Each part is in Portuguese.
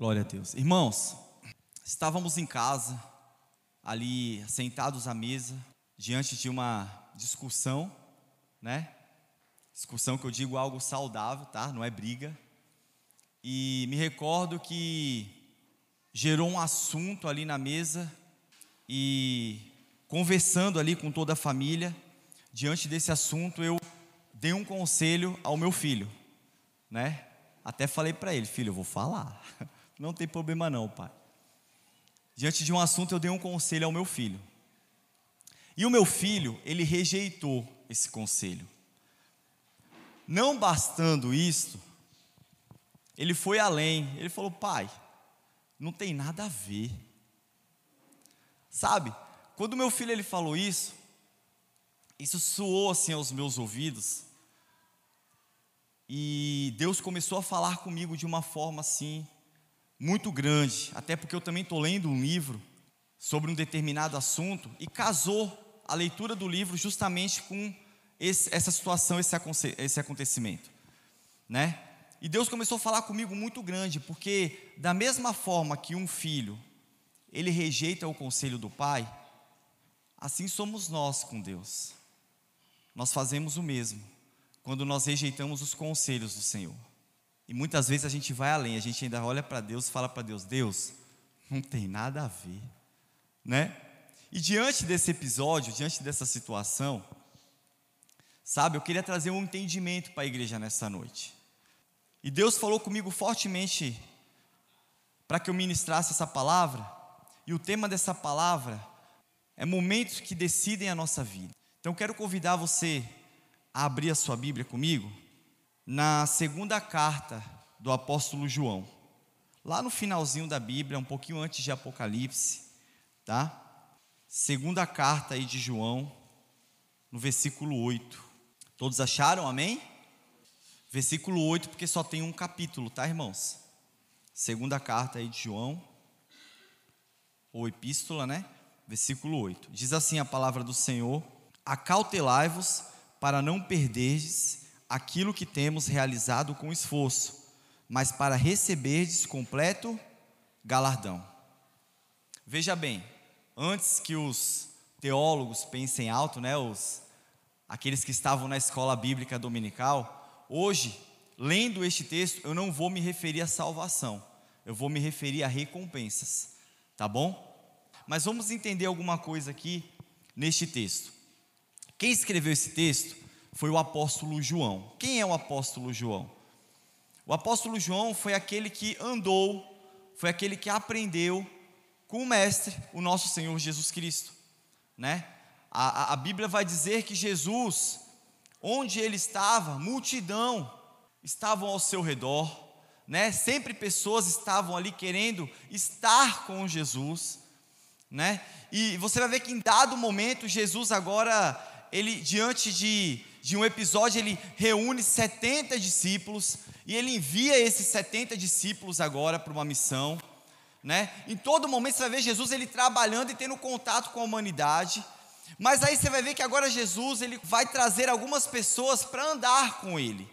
Glória a Deus. Irmãos, estávamos em casa, ali sentados à mesa, diante de uma discussão, né? Discussão que eu digo algo saudável, tá? Não é briga. E me recordo que gerou um assunto ali na mesa e conversando ali com toda a família, diante desse assunto, eu dei um conselho ao meu filho, né? Até falei para ele, filho, eu vou falar. Não tem problema não, pai. Diante de um assunto, eu dei um conselho ao meu filho. E o meu filho, ele rejeitou esse conselho. Não bastando isto, ele foi além. Ele falou: pai, não tem nada a ver. Sabe, quando meu filho ele falou isso, isso soou assim aos meus ouvidos. E Deus começou a falar comigo de uma forma assim, muito grande, até porque eu também estou lendo um livro sobre um determinado assunto e casou a leitura do livro justamente com esse, essa situação, esse, esse acontecimento, né? E Deus começou a falar comigo muito grande, porque da mesma forma que um filho ele rejeita o conselho do pai, assim somos nós com Deus. Nós fazemos o mesmo quando nós rejeitamos os conselhos do Senhor. E muitas vezes a gente vai além, a gente ainda olha para Deus fala para Deus: Deus, não tem nada a ver, né? E diante desse episódio, diante dessa situação, sabe, eu queria trazer um entendimento para a igreja nessa noite. E Deus falou comigo fortemente para que eu ministrasse essa palavra, e o tema dessa palavra é momentos que decidem a nossa vida. Então, quero convidar você a abrir a sua Bíblia comigo na segunda carta do apóstolo João. Lá no finalzinho da Bíblia, um pouquinho antes de Apocalipse, tá? Segunda carta aí de João, no versículo 8. Todos acharam? Amém? Versículo 8, porque só tem um capítulo, tá, irmãos? Segunda carta aí de João, ou epístola, né? Versículo 8. Diz assim a palavra do Senhor: Acautelai-vos para não perderdes aquilo que temos realizado com esforço, mas para receberdes completo galardão. Veja bem, antes que os teólogos pensem alto, né, os aqueles que estavam na escola bíblica dominical, hoje, lendo este texto, eu não vou me referir à salvação, eu vou me referir a recompensas, tá bom? Mas vamos entender alguma coisa aqui neste texto. Quem escreveu esse texto foi o apóstolo João. Quem é o apóstolo João? O apóstolo João foi aquele que andou, foi aquele que aprendeu com o mestre, o nosso Senhor Jesus Cristo, né? A, a, a Bíblia vai dizer que Jesus, onde ele estava, multidão estavam ao seu redor, né? Sempre pessoas estavam ali querendo estar com Jesus, né? E você vai ver que em dado momento Jesus agora ele diante de, de um episódio, ele reúne 70 discípulos e ele envia esses 70 discípulos agora para uma missão, né? Em todo momento você vai ver Jesus ele trabalhando e tendo contato com a humanidade. Mas aí você vai ver que agora Jesus ele vai trazer algumas pessoas para andar com ele.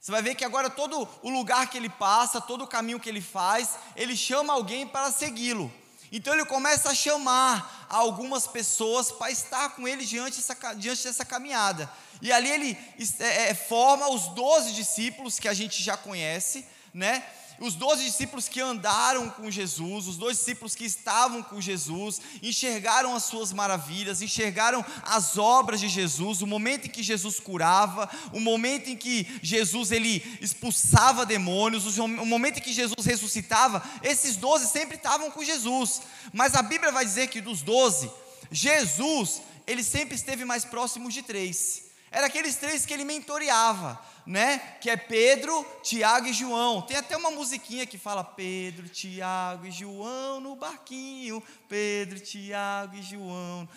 Você vai ver que agora todo o lugar que ele passa, todo o caminho que ele faz, ele chama alguém para segui-lo. Então ele começa a chamar algumas pessoas para estar com ele diante dessa, diante dessa caminhada. E ali ele é, é, forma os doze discípulos que a gente já conhece, né? Os doze discípulos que andaram com Jesus, os dois discípulos que estavam com Jesus, enxergaram as suas maravilhas, enxergaram as obras de Jesus, o momento em que Jesus curava, o momento em que Jesus ele expulsava demônios, o momento em que Jesus ressuscitava, esses doze sempre estavam com Jesus. Mas a Bíblia vai dizer que dos doze, Jesus ele sempre esteve mais próximo de três. Era aqueles três que ele mentoreava né? Que é Pedro, Tiago e João. Tem até uma musiquinha que fala Pedro, Tiago e João no barquinho. Pedro, Tiago e João.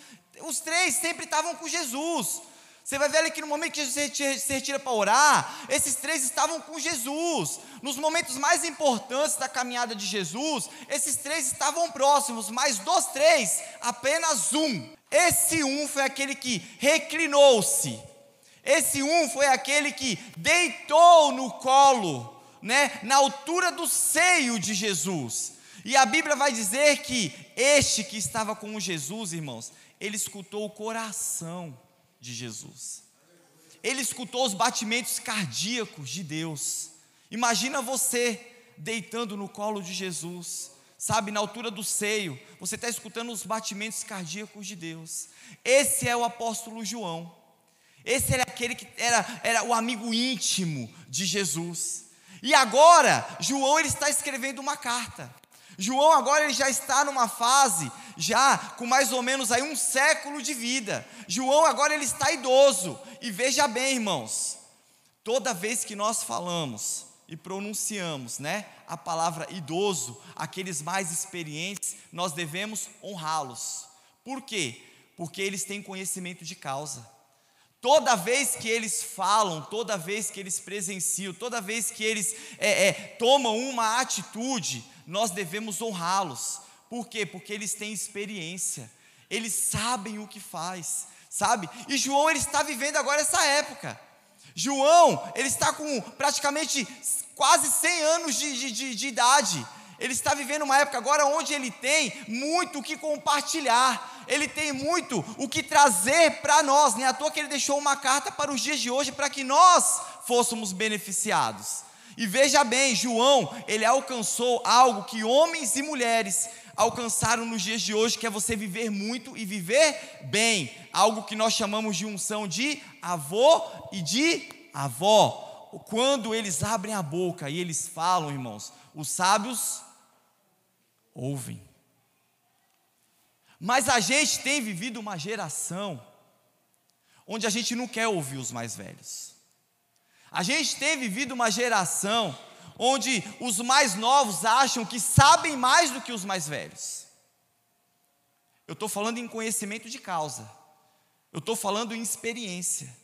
Os três sempre estavam com Jesus. Você vai ver ali que no momento que Jesus se retira para orar, esses três estavam com Jesus. Nos momentos mais importantes da caminhada de Jesus, esses três estavam próximos, mas dos três, apenas um. Esse um foi aquele que reclinou-se esse um foi aquele que deitou no colo, né, na altura do seio de Jesus. E a Bíblia vai dizer que este que estava com Jesus, irmãos, ele escutou o coração de Jesus. Ele escutou os batimentos cardíacos de Deus. Imagina você deitando no colo de Jesus, sabe, na altura do seio, você está escutando os batimentos cardíacos de Deus. Esse é o apóstolo João. Esse era aquele que era, era o amigo íntimo de Jesus. E agora, João ele está escrevendo uma carta. João agora ele já está numa fase já com mais ou menos aí um século de vida. João agora ele está idoso. E veja bem, irmãos, toda vez que nós falamos e pronunciamos, né, a palavra idoso, aqueles mais experientes, nós devemos honrá-los. Por quê? Porque eles têm conhecimento de causa. Toda vez que eles falam, toda vez que eles presenciam, toda vez que eles é, é, tomam uma atitude, nós devemos honrá-los. Por quê? Porque eles têm experiência, eles sabem o que faz, sabe? E João ele está vivendo agora essa época. João, ele está com praticamente quase 100 anos de, de, de, de idade. Ele está vivendo uma época agora onde ele tem muito o que compartilhar, ele tem muito o que trazer para nós. Nem à toa que ele deixou uma carta para os dias de hoje para que nós fôssemos beneficiados. E veja bem, João, ele alcançou algo que homens e mulheres alcançaram nos dias de hoje, que é você viver muito e viver bem. Algo que nós chamamos de unção de avô e de avó. Quando eles abrem a boca e eles falam, irmãos, os sábios ouvem. Mas a gente tem vivido uma geração onde a gente não quer ouvir os mais velhos. A gente tem vivido uma geração onde os mais novos acham que sabem mais do que os mais velhos. Eu estou falando em conhecimento de causa, eu estou falando em experiência.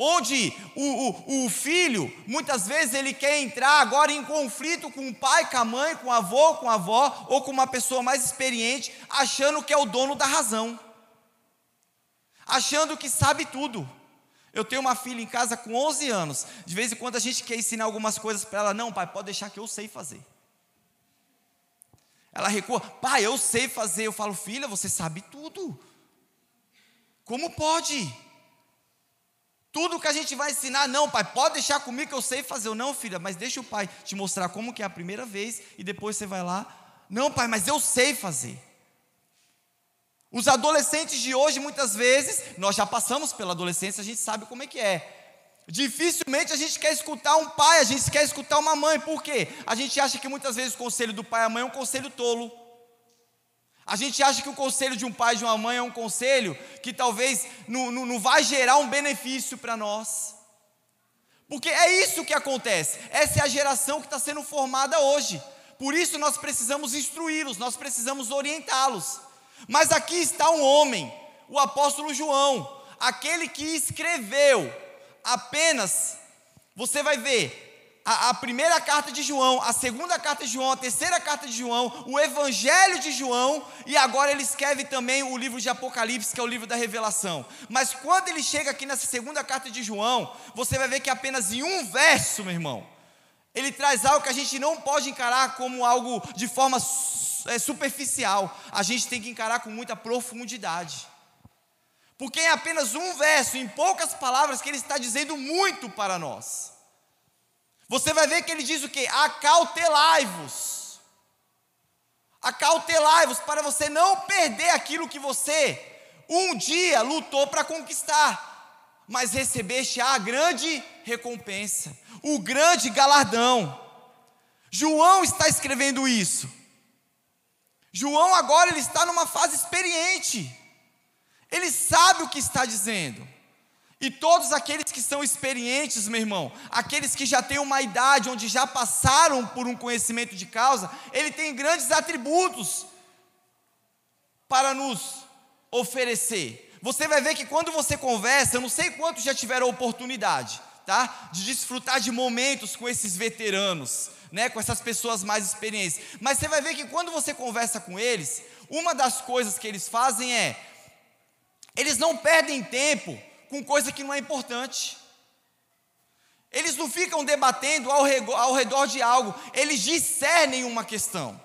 Onde o, o, o, filho, muitas vezes, ele quer entrar agora em conflito com o pai, com a mãe, com o avô, com a avó, ou com uma pessoa mais experiente, achando que é o dono da razão, achando que sabe tudo. Eu tenho uma filha em casa com 11 anos. De vez em quando a gente quer ensinar algumas coisas para ela. Não, pai, pode deixar que eu sei fazer. Ela recua, pai, eu sei fazer. Eu falo, filha, você sabe tudo. Como pode? Tudo que a gente vai ensinar, não, pai, pode deixar comigo que eu sei fazer. Eu, não, filha, mas deixa o pai te mostrar como que é a primeira vez e depois você vai lá. Não, pai, mas eu sei fazer. Os adolescentes de hoje, muitas vezes, nós já passamos pela adolescência, a gente sabe como é que é. Dificilmente a gente quer escutar um pai, a gente quer escutar uma mãe, por quê? A gente acha que muitas vezes o conselho do pai e a mãe é um conselho tolo. A gente acha que o conselho de um pai e de uma mãe é um conselho que talvez não, não, não vai gerar um benefício para nós. Porque é isso que acontece, essa é a geração que está sendo formada hoje. Por isso nós precisamos instruí-los, nós precisamos orientá-los. Mas aqui está um homem, o apóstolo João, aquele que escreveu apenas, você vai ver, a, a, primeira carta de João, a segunda carta de João, a terceira carta de João, o Evangelho de João, e agora ele escreve também o livro de Apocalipse, que é o livro da revelação. Mas quando ele chega aqui nessa segunda carta de João, você vai ver que apenas em um verso, meu irmão, ele traz algo que a gente não pode encarar como algo de forma é, superficial, a gente tem que encarar com muita profundidade. Porque em apenas um verso, em poucas palavras, que ele está dizendo muito para nós. Você vai ver que ele diz o que? Acautelai-vos. Acautelai-vos para você não perder aquilo que você um dia lutou para conquistar, mas recebeste a grande recompensa, o grande galardão. João está escrevendo isso. João agora ele está numa fase experiente. Ele sabe o que está dizendo. E todos aqueles que são experientes, meu irmão, aqueles que já têm uma idade, onde já passaram por um conhecimento de causa, ele tem grandes atributos para nos oferecer. Você vai ver que quando você conversa, eu não sei quantos já tiveram a oportunidade, tá? De desfrutar de momentos com esses veteranos, né, com essas pessoas mais experientes. Mas você vai ver que quando você conversa com eles, uma das coisas que eles fazem é eles não perdem tempo com coisa que não é importante. Eles não ficam debatendo ao redor, ao redor de algo, eles discernem uma questão.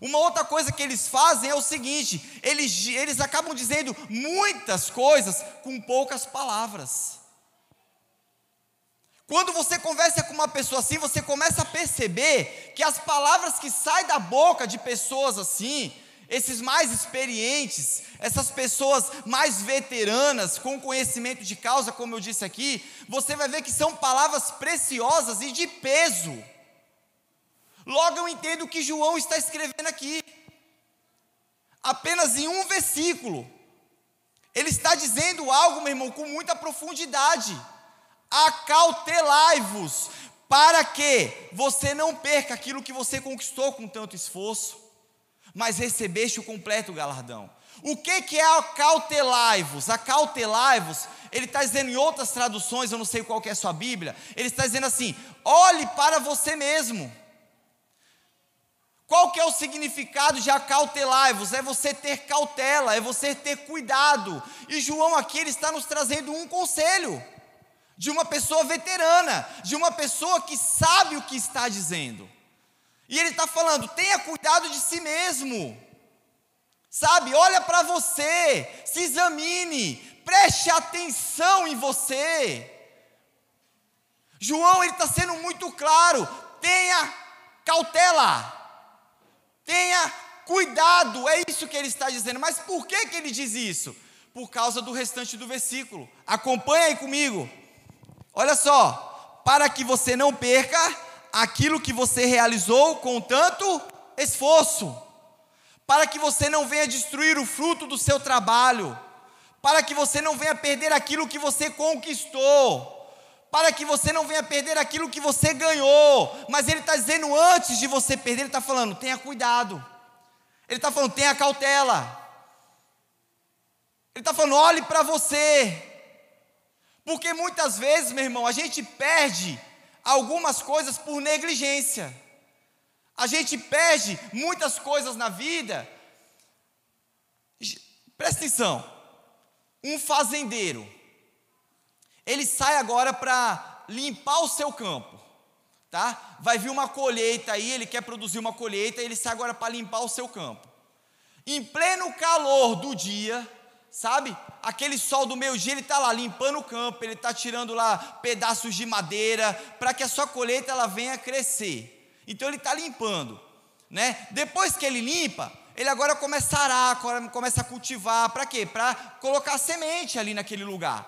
Uma outra coisa que eles fazem é o seguinte: eles, eles acabam dizendo muitas coisas com poucas palavras. Quando você conversa com uma pessoa assim, você começa a perceber que as palavras que saem da boca de pessoas assim, esses mais experientes, essas pessoas mais veteranas, com conhecimento de causa, como eu disse aqui, você vai ver que são palavras preciosas e de peso. Logo eu entendo o que João está escrevendo aqui. Apenas em um versículo, ele está dizendo algo, meu irmão, com muita profundidade. Acautelai-vos, para que você não perca aquilo que você conquistou com tanto esforço mas recebeste o completo galardão. O que, que é acautelai-vos? Acautelai-vos, ele está dizendo em outras traduções, eu não sei qual é a sua Bíblia, ele está dizendo assim: olhe para você mesmo. Qual que é o significado de acautelai-vos? É você ter cautela, é você ter cuidado. E João aqui ele está nos trazendo um conselho de uma pessoa veterana, de uma pessoa que sabe o que está dizendo. E ele está falando: tenha cuidado de si mesmo. Sabe, olha para você, se examine, preste atenção em você. João ele está sendo muito claro: tenha cautela, tenha cuidado, é isso que ele está dizendo. Mas por que, que ele diz isso? Por causa do restante do versículo. Acompanha aí comigo. Olha só, para que você não perca aquilo que você realizou com tanto esforço, para que você não venha destruir o fruto do seu trabalho, para que você não venha perder aquilo que você conquistou, para que você não venha perder aquilo que você ganhou. Mas ele está dizendo antes de você perder, ele está falando, tenha cuidado. Ele está falando, tenha cautela. Ele está falando, olhe para você. Porque muitas vezes, meu irmão, a gente perde algumas coisas por negligência. A gente perde muitas coisas na vida. Presta atenção. Um fazendeiro, ele sai agora para limpar o seu campo, tá? Vai vir uma colheita aí, ele quer produzir uma colheita, ele sai agora para limpar o seu campo. Em pleno calor do dia, sabe? Aquele sol do meio-dia, ele está lá limpando o campo, ele está tirando lá pedaços de madeira, para que a sua colheita ela venha crescer. Então ele está limpando, né? Depois que ele limpa, ele agora começa a arar, começa a cultivar, para quê? Para colocar semente ali naquele lugar.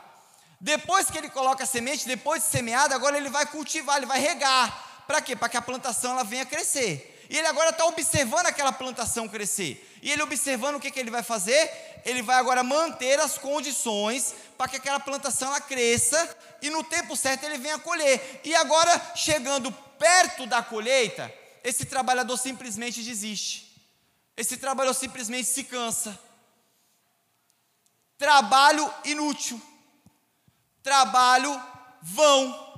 Depois que ele coloca a semente, depois de semeada, agora ele vai cultivar, ele vai regar. Para quê? Para que a plantação ela venha crescer. E ele agora está observando aquela plantação crescer. E ele observando o que, que ele vai fazer? Ele vai agora manter as condições para que aquela plantação ela cresça e no tempo certo ele venha colher. E agora, chegando perto da colheita, esse trabalhador simplesmente desiste. Esse trabalhador simplesmente se cansa. Trabalho inútil. Trabalho vão.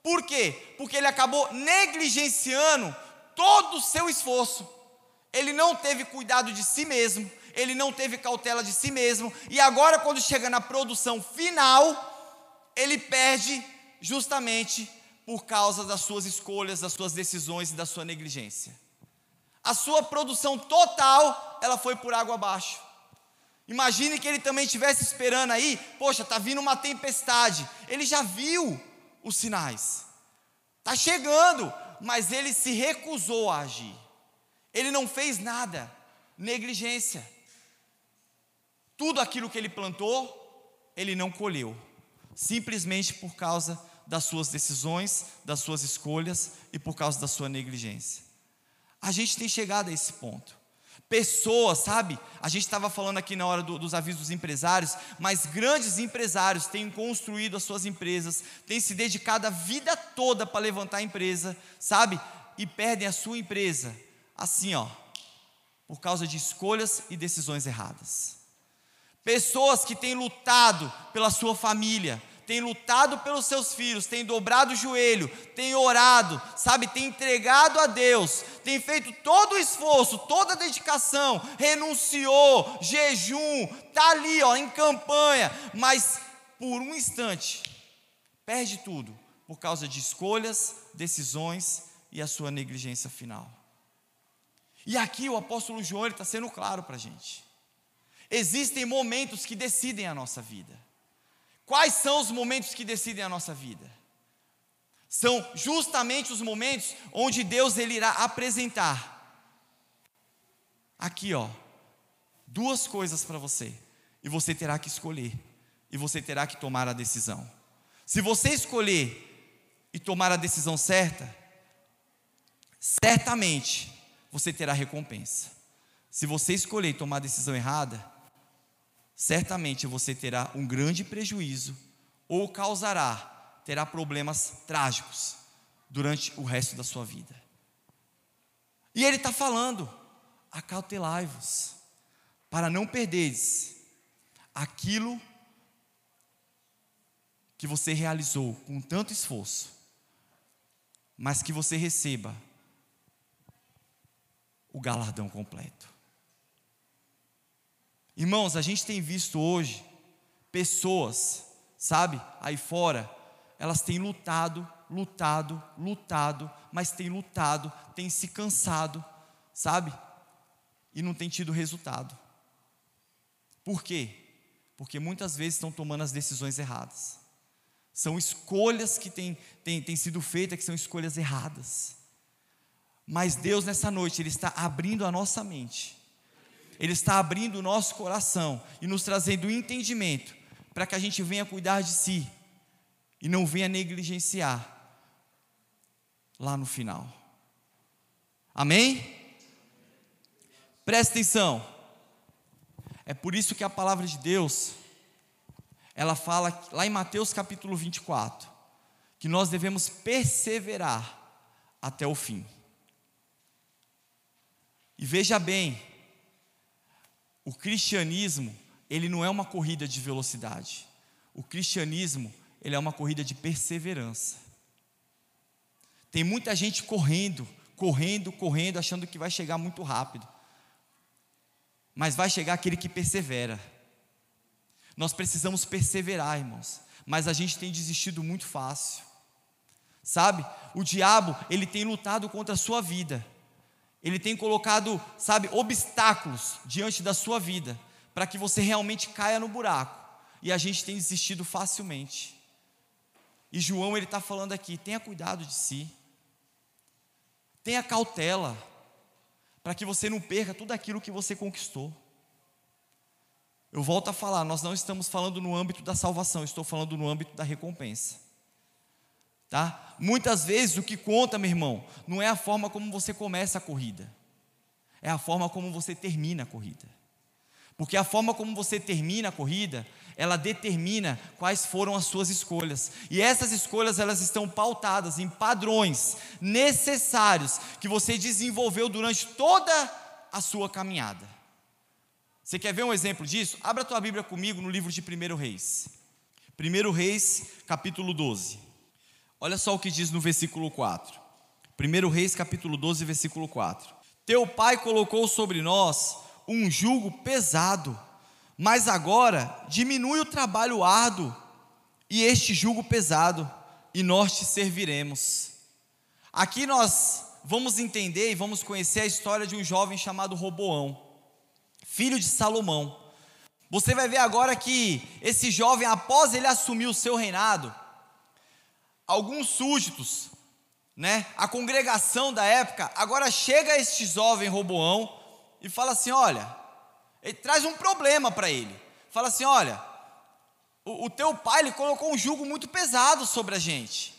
Por quê? Porque ele acabou negligenciando todo o seu esforço ele não teve cuidado de si mesmo, ele não teve cautela de si mesmo, e agora, quando chega na produção final, ele perde justamente por causa das suas escolhas, das suas decisões e da sua negligência. A sua produção total, ela foi por água abaixo. Imagine que ele também estivesse esperando aí, poxa, está vindo uma tempestade. Ele já viu os sinais, está chegando, mas ele se recusou a agir. Ele não fez nada, negligência. Tudo aquilo que ele plantou, ele não colheu, simplesmente por causa das suas decisões, das suas escolhas e por causa da sua negligência. A gente tem chegado a esse ponto. Pessoas, sabe? A gente estava falando aqui na hora do, dos avisos dos empresários, mas grandes empresários têm construído as suas empresas, têm se dedicado a vida toda para levantar a empresa, sabe? E perdem a sua empresa assim, ó, por causa de escolhas e decisões erradas. Pessoas que têm lutado pela sua família, têm lutado pelos seus filhos, têm dobrado o joelho, têm orado, sabe, têm entregado a Deus, têm feito todo o esforço, toda a dedicação, renunciou, jejum, tá ali, ó, em campanha, mas por um instante perde tudo por causa de escolhas, decisões e a sua negligência final. E aqui o apóstolo João está sendo claro para a gente. Existem momentos que decidem a nossa vida. Quais são os momentos que decidem a nossa vida? São justamente os momentos onde Deus ele irá apresentar aqui, ó, duas coisas para você, e você terá que escolher, e você terá que tomar a decisão. Se você escolher e tomar a decisão certa, certamente você terá recompensa. Se você escolher e tomar a decisão errada, certamente você terá um grande prejuízo ou causará, terá problemas trágicos durante o resto da sua vida. E ele está falando, acautelai-vos, para não perderes aquilo que você realizou com tanto esforço, mas que você receba o galardão completo. Irmãos, a gente tem visto hoje pessoas, sabe, aí fora, elas têm lutado, lutado, lutado, mas têm lutado, têm se cansado, sabe, e não têm tido resultado. Por quê? Porque muitas vezes estão tomando as decisões erradas. São escolhas que têm, têm, têm sido feitas que são escolhas erradas. Mas Deus, nessa noite, Ele está abrindo a nossa mente, Ele está abrindo o nosso coração e nos trazendo entendimento para que a gente venha cuidar de si e não venha negligenciar lá no final. Amém? Presta atenção. É por isso que a palavra de Deus, ela fala lá em Mateus capítulo 24, que nós devemos perseverar até o fim. E veja bem, o cristianismo, ele não é uma corrida de velocidade. O cristianismo, ele é uma corrida de perseverança. Tem muita gente correndo, correndo, correndo, achando que vai chegar muito rápido. Mas vai chegar aquele que persevera. Nós precisamos perseverar, irmãos. Mas a gente tem desistido muito fácil. Sabe? O diabo, ele tem lutado contra a sua vida. Ele tem colocado, sabe, obstáculos diante da sua vida, para que você realmente caia no buraco. E a gente tem desistido facilmente. E João, ele está falando aqui: tenha cuidado de si, tenha cautela, para que você não perca tudo aquilo que você conquistou. Eu volto a falar, nós não estamos falando no âmbito da salvação, estou falando no âmbito da recompensa. Tá? Muitas vezes o que conta, meu irmão, não é a forma como você começa a corrida, é a forma como você termina a corrida. Porque a forma como você termina a corrida, ela determina quais foram as suas escolhas. E essas escolhas, elas estão pautadas em padrões necessários que você desenvolveu durante toda a sua caminhada. Você quer ver um exemplo disso? Abra a tua Bíblia comigo no livro de 1 Reis. 1 Reis, capítulo 12. Olha só o que diz no versículo 4. 1 Reis, capítulo 12, versículo 4. Teu pai colocou sobre nós um jugo pesado, mas agora diminui o trabalho árduo e este jugo pesado, e nós te serviremos. Aqui nós vamos entender e vamos conhecer a história de um jovem chamado Roboão, filho de Salomão. Você vai ver agora que esse jovem, após ele assumir o seu reinado, alguns súditos, né, a congregação da época, agora chega este jovem Roboão e fala assim: olha, ele traz um problema para ele. Fala assim: olha, o, o, teu pai ele colocou um jugo muito pesado sobre a gente.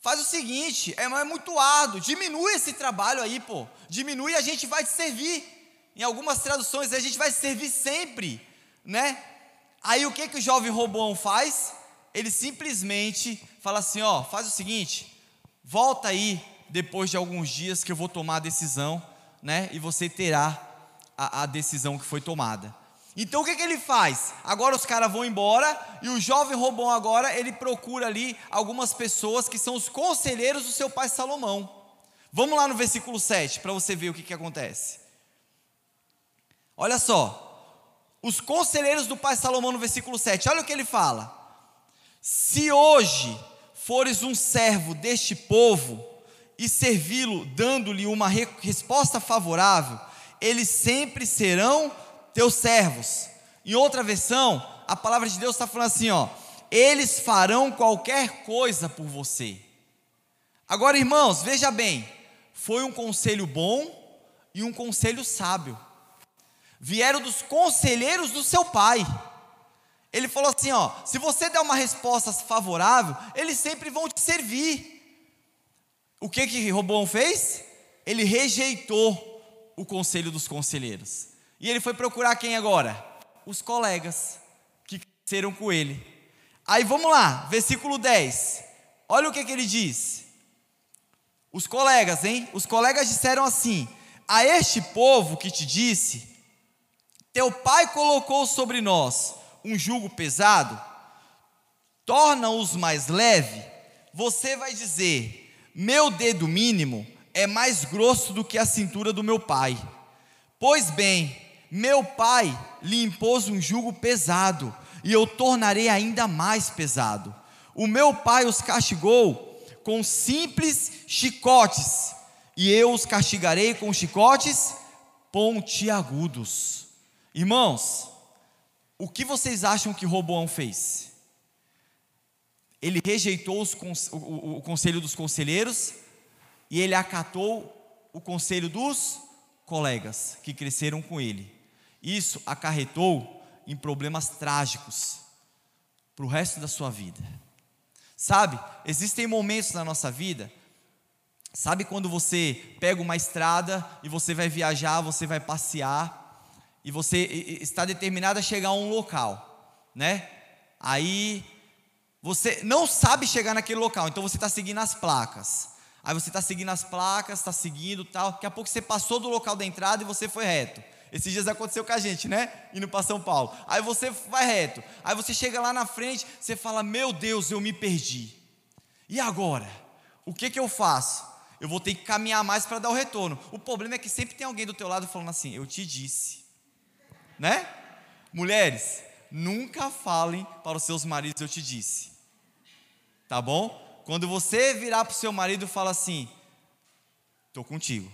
Faz o seguinte, é, é muito árduo, diminui esse trabalho aí, pô. Diminui e a gente vai te servir. Em algumas traduções a gente vai servir sempre, né? Aí o que que o jovem Roboão faz? Ele simplesmente fala assim: ó, faz o seguinte, volta aí depois de alguns dias que eu vou tomar a decisão, né? E você terá a, a decisão que foi tomada. Então o que, que ele faz? Agora os caras vão embora e o jovem Robão agora ele procura ali algumas pessoas que são os conselheiros do seu pai Salomão. Vamos lá no versículo 7 para você ver o que, que acontece. Olha só, os conselheiros do pai Salomão no versículo 7, olha o que ele fala. Se hoje fores um servo deste povo e servi-lo, dando-lhe uma re resposta favorável, eles sempre serão teus servos. Em outra versão, a palavra de Deus está falando assim: ó, eles farão qualquer coisa por você. Agora, irmãos, veja bem, foi um conselho bom e um conselho sábio. Vieram dos conselheiros do seu pai. Ele falou assim: ó, se você der uma resposta favorável, eles sempre vão te servir. O que que Roboão fez? Ele rejeitou o conselho dos conselheiros. E ele foi procurar quem agora? Os colegas que cresceram com ele. Aí vamos lá, versículo 10. Olha o que, que ele diz. Os colegas, hein? Os colegas disseram assim: A este povo que te disse, teu pai colocou sobre nós um jugo pesado, torna-os mais leve. Você vai dizer: Meu dedo mínimo é mais grosso do que a cintura do meu pai. Pois bem, meu pai lhe impôs um jugo pesado, e eu tornarei ainda mais pesado. O meu pai os castigou com simples chicotes, e eu os castigarei com chicotes pontiagudos. Irmãos, o que vocês acham que Roboão fez? Ele rejeitou o, o, o conselho dos conselheiros e ele acatou o conselho dos colegas que cresceram com ele. Isso acarretou em problemas trágicos para o resto da sua vida. Sabe, existem momentos na nossa vida, sabe quando você pega uma estrada e você vai viajar, você vai passear, e você está determinado a chegar a um local, né? Aí você não sabe chegar naquele local, então você está seguindo as placas. Aí você está seguindo as placas, está seguindo tal. Daqui a pouco você passou do local da entrada e você foi reto. Esses dias aconteceu com a gente, né? Indo para São Paulo. Aí você vai reto. Aí você chega lá na frente, você fala: Meu Deus, eu me perdi. E agora? O que, que eu faço? Eu vou ter que caminhar mais para dar o retorno. O problema é que sempre tem alguém do teu lado falando assim: Eu te disse. Né? Mulheres, nunca falem para os seus maridos: Eu te disse. Tá bom? Quando você virar para o seu marido fala assim: Estou contigo.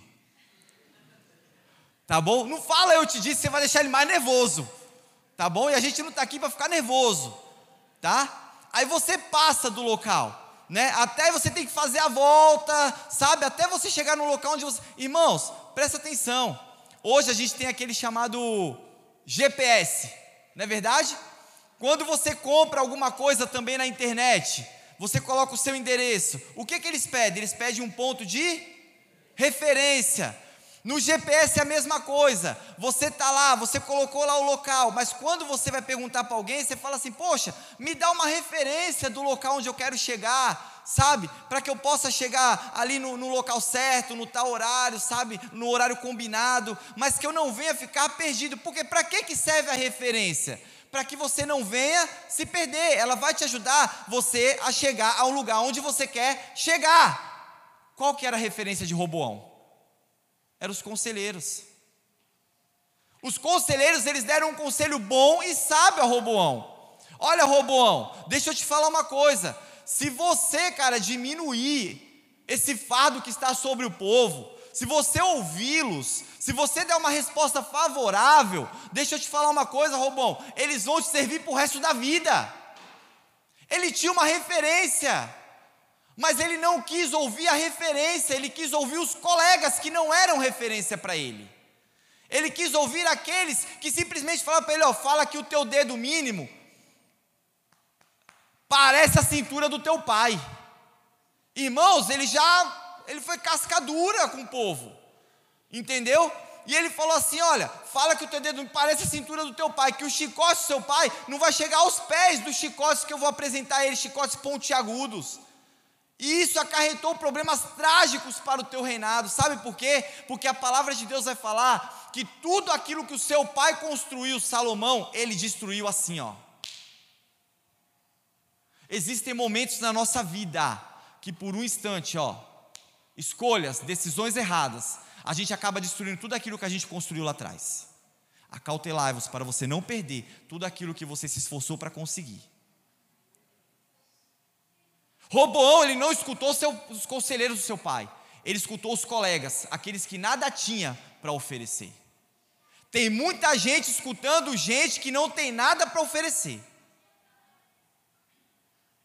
Tá bom? Não fala eu te disse, você vai deixar ele mais nervoso. Tá bom? E a gente não está aqui para ficar nervoso. Tá? Aí você passa do local. Né? Até você tem que fazer a volta, sabe? Até você chegar no local onde você. Irmãos, presta atenção. Hoje a gente tem aquele chamado GPS, não é verdade? Quando você compra alguma coisa também na internet, você coloca o seu endereço. O que, que eles pedem? Eles pedem um ponto de referência. No GPS é a mesma coisa. Você está lá, você colocou lá o local, mas quando você vai perguntar para alguém, você fala assim: Poxa, me dá uma referência do local onde eu quero chegar, sabe? Para que eu possa chegar ali no, no, local certo, no tal horário, sabe? No horário combinado, mas que eu não venha ficar perdido. Porque para que, que serve a referência? Para que você não venha se perder. Ela vai te ajudar você a chegar ao lugar onde você quer chegar. Qual que era a referência de Roboão? eram os conselheiros. Os conselheiros, eles deram um conselho bom e sábio a Roboão. Olha, Roboão, deixa eu te falar uma coisa. Se você, cara, diminuir esse fardo que está sobre o povo, se você ouvi-los, se você der uma resposta favorável, deixa eu te falar uma coisa, Robão, eles vão te servir para o resto da vida. Ele tinha uma referência mas ele não quis ouvir a referência, ele quis ouvir os colegas que não eram referência para ele. Ele quis ouvir aqueles que simplesmente falavam para ele: ó, fala que o teu dedo mínimo parece a cintura do teu pai. Irmãos, ele já ele foi cascadura com o povo. Entendeu? E ele falou assim: Olha, fala que o teu dedo parece a cintura do teu pai, que o chicote do seu pai não vai chegar aos pés dos chicotes que eu vou apresentar a ele, chicotes pontiagudos. E isso acarretou problemas trágicos para o teu reinado. Sabe por quê? Porque a palavra de Deus vai falar que tudo aquilo que o seu pai construiu, Salomão, ele destruiu assim, ó. Existem momentos na nossa vida que por um instante, ó, escolhas, decisões erradas, a gente acaba destruindo tudo aquilo que a gente construiu lá atrás. Acautelai-vos para você não perder tudo aquilo que você se esforçou para conseguir. Roboão, ele não escutou seu, os conselheiros do seu pai, ele escutou os colegas, aqueles que nada tinha para oferecer. Tem muita gente escutando gente que não tem nada para oferecer.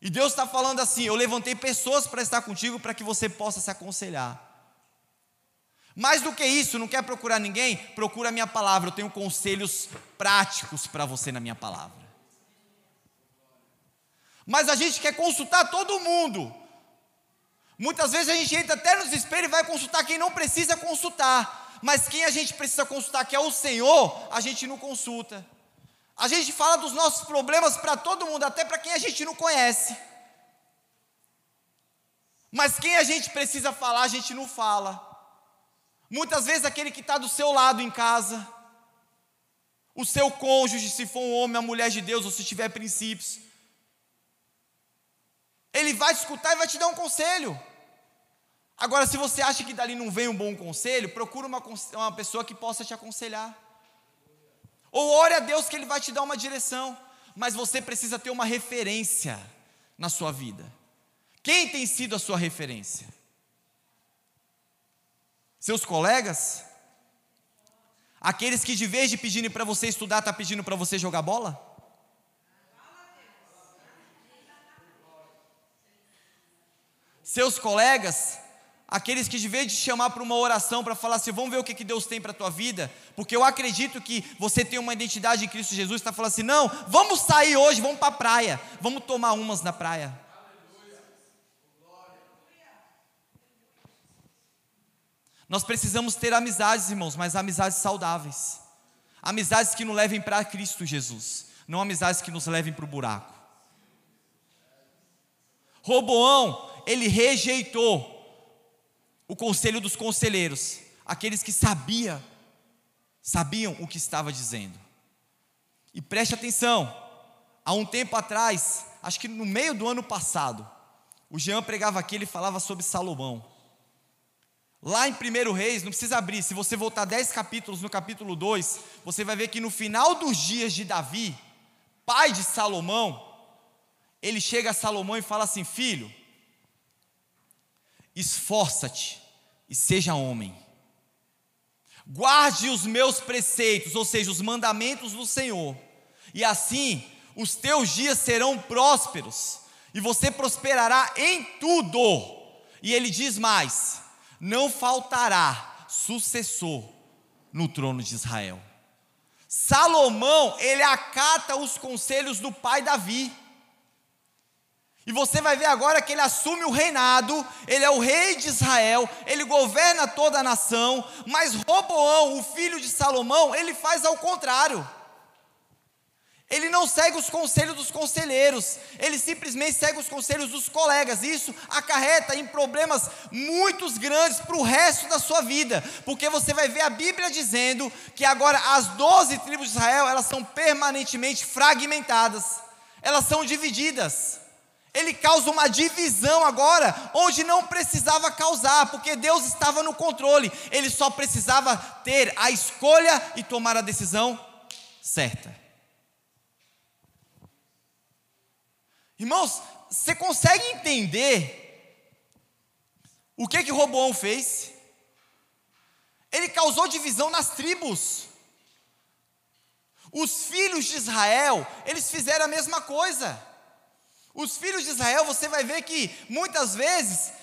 E Deus está falando assim: eu levantei pessoas para estar contigo para que você possa se aconselhar. Mais do que isso, não quer procurar ninguém? Procura a minha palavra. Eu tenho conselhos práticos para você na minha palavra. Mas a gente quer consultar todo mundo. Muitas vezes a gente entra até no desespero e vai consultar quem não precisa consultar. Mas quem a gente precisa consultar, que é o Senhor, a gente não consulta. A gente fala dos nossos problemas para todo mundo, até para quem a gente não conhece. Mas quem a gente precisa falar, a gente não fala. Muitas vezes aquele que está do seu lado em casa, o seu cônjuge, se for um homem, a mulher de Deus, ou se tiver princípios, ele vai escutar e vai te dar um conselho. Agora, se você acha que dali não vem um bom conselho, procura uma, uma pessoa que possa te aconselhar. Ou ore a Deus que Ele vai te dar uma direção. Mas você precisa ter uma referência na sua vida. Quem tem sido a sua referência? Seus colegas? Aqueles que de vez de pedirem para você estudar, está pedindo para você jogar bola? Seus colegas aqueles que de vez de chamar para uma oração para falar assim, vamos ver o que, que Deus tem para a tua vida, porque eu acredito que você tem uma identidade em Cristo Jesus, está falando assim, não, vamos sair hoje, vamos para a praia, vamos tomar umas na praia. Nós precisamos ter amizades, irmãos, mas amizades saudáveis. Amizades que nos levem para Cristo Jesus, não amizades que nos levem para o buraco. Roboão, ele rejeitou o conselho dos conselheiros, aqueles que sabia, sabiam o que estava dizendo. E preste atenção, há um tempo atrás, acho que no meio do ano passado, o Jean pregava aqui, ele falava sobre Salomão. Lá em 1 Reis, não precisa abrir, se você voltar 10 capítulos no capítulo 2, você vai ver que no final dos dias de Davi, pai de Salomão, ele chega a Salomão e fala assim: Filho, esforça-te e seja homem. Guarde os meus preceitos, ou seja, os mandamentos do Senhor, e assim os teus dias serão prósperos, e você prosperará em tudo. E ele diz mais: não faltará sucessor no trono de Israel. Salomão, ele acata os conselhos do pai Davi. E você vai ver agora que ele assume o reinado, ele é o rei de Israel, ele governa toda a nação, mas Roboão, o filho de Salomão, ele faz ao contrário. Ele não segue os conselhos dos conselheiros, ele simplesmente segue os conselhos dos colegas. Isso acarreta em problemas muito grandes para o resto da sua vida, porque você vai ver a Bíblia dizendo que agora as doze tribos de Israel elas são permanentemente fragmentadas, elas são divididas. Ele causa uma divisão agora, onde não precisava causar, porque Deus estava no controle. Ele só precisava ter a escolha e tomar a decisão certa. Irmãos, você consegue entender o que que Roboão fez? Ele causou divisão nas tribos. Os filhos de Israel, eles fizeram a mesma coisa. Os filhos de Israel, você vai ver que muitas vezes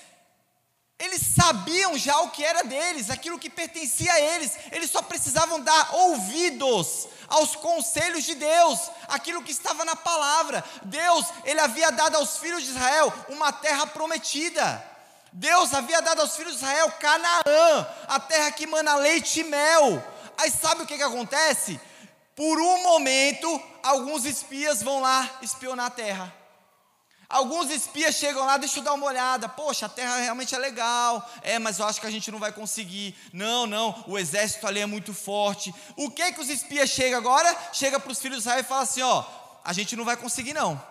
eles sabiam já o que era deles, aquilo que pertencia a eles, eles só precisavam dar ouvidos aos conselhos de Deus, aquilo que estava na palavra. Deus, ele havia dado aos filhos de Israel uma terra prometida. Deus havia dado aos filhos de Israel Canaã, a terra que mana leite e mel. Aí sabe o que, que acontece? Por um momento, alguns espias vão lá espionar a terra. Alguns espias chegam lá, deixa eu dar uma olhada. Poxa, a terra realmente é legal. É, mas eu acho que a gente não vai conseguir. Não, não, o exército ali é muito forte. O que que os espias chegam agora? Chega para os filhos de Israel e fala assim: ó, a gente não vai conseguir não.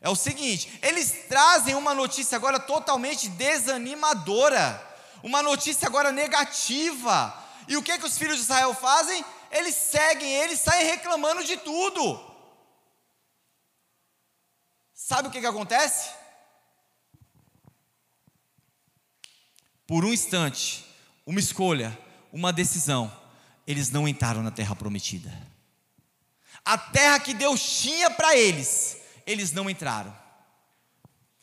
É o seguinte, eles trazem uma notícia agora totalmente desanimadora, uma notícia agora negativa. E o que que os filhos de Israel fazem? Eles seguem, eles saem reclamando de tudo. Sabe o que, que acontece? Por um instante, uma escolha, uma decisão, eles não entraram na terra prometida. A terra que Deus tinha para eles, eles não entraram.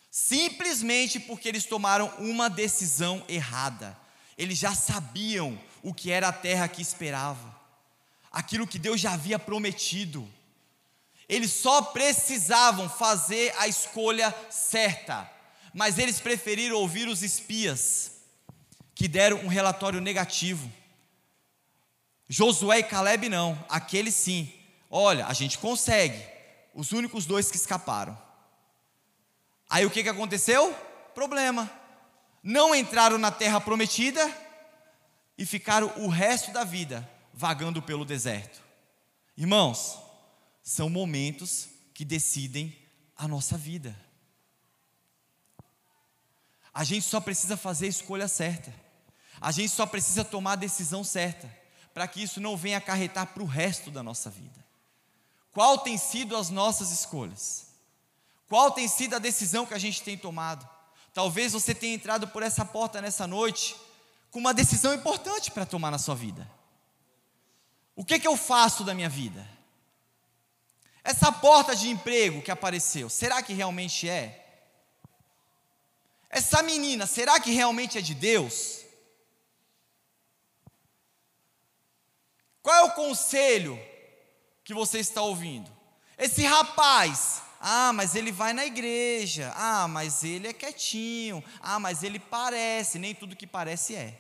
Simplesmente porque eles tomaram uma decisão errada. Eles já sabiam o que era a terra que esperava, aquilo que Deus já havia prometido. Eles só precisavam fazer a escolha certa, mas eles preferiram ouvir os espias, que deram um relatório negativo. Josué e Caleb não, aqueles sim. Olha, a gente consegue. Os únicos dois que escaparam. Aí o que, que aconteceu? Problema. Não entraram na terra prometida e ficaram o resto da vida vagando pelo deserto. Irmãos, são momentos que decidem a nossa vida. A gente só precisa fazer a escolha certa. A gente só precisa tomar a decisão certa, para que isso não venha acarretar para o resto da nossa vida. Qual tem sido as nossas escolhas? Qual tem sido a decisão que a gente tem tomado? Talvez você tenha entrado por essa porta nessa noite com uma decisão importante para tomar na sua vida. O que, que eu faço da minha vida? Essa porta de emprego que apareceu, será que realmente é? Essa menina, será que realmente é de Deus? Qual é o conselho que você está ouvindo? Esse rapaz, ah, mas ele vai na igreja. Ah, mas ele é quietinho. Ah, mas ele parece. Nem tudo que parece é.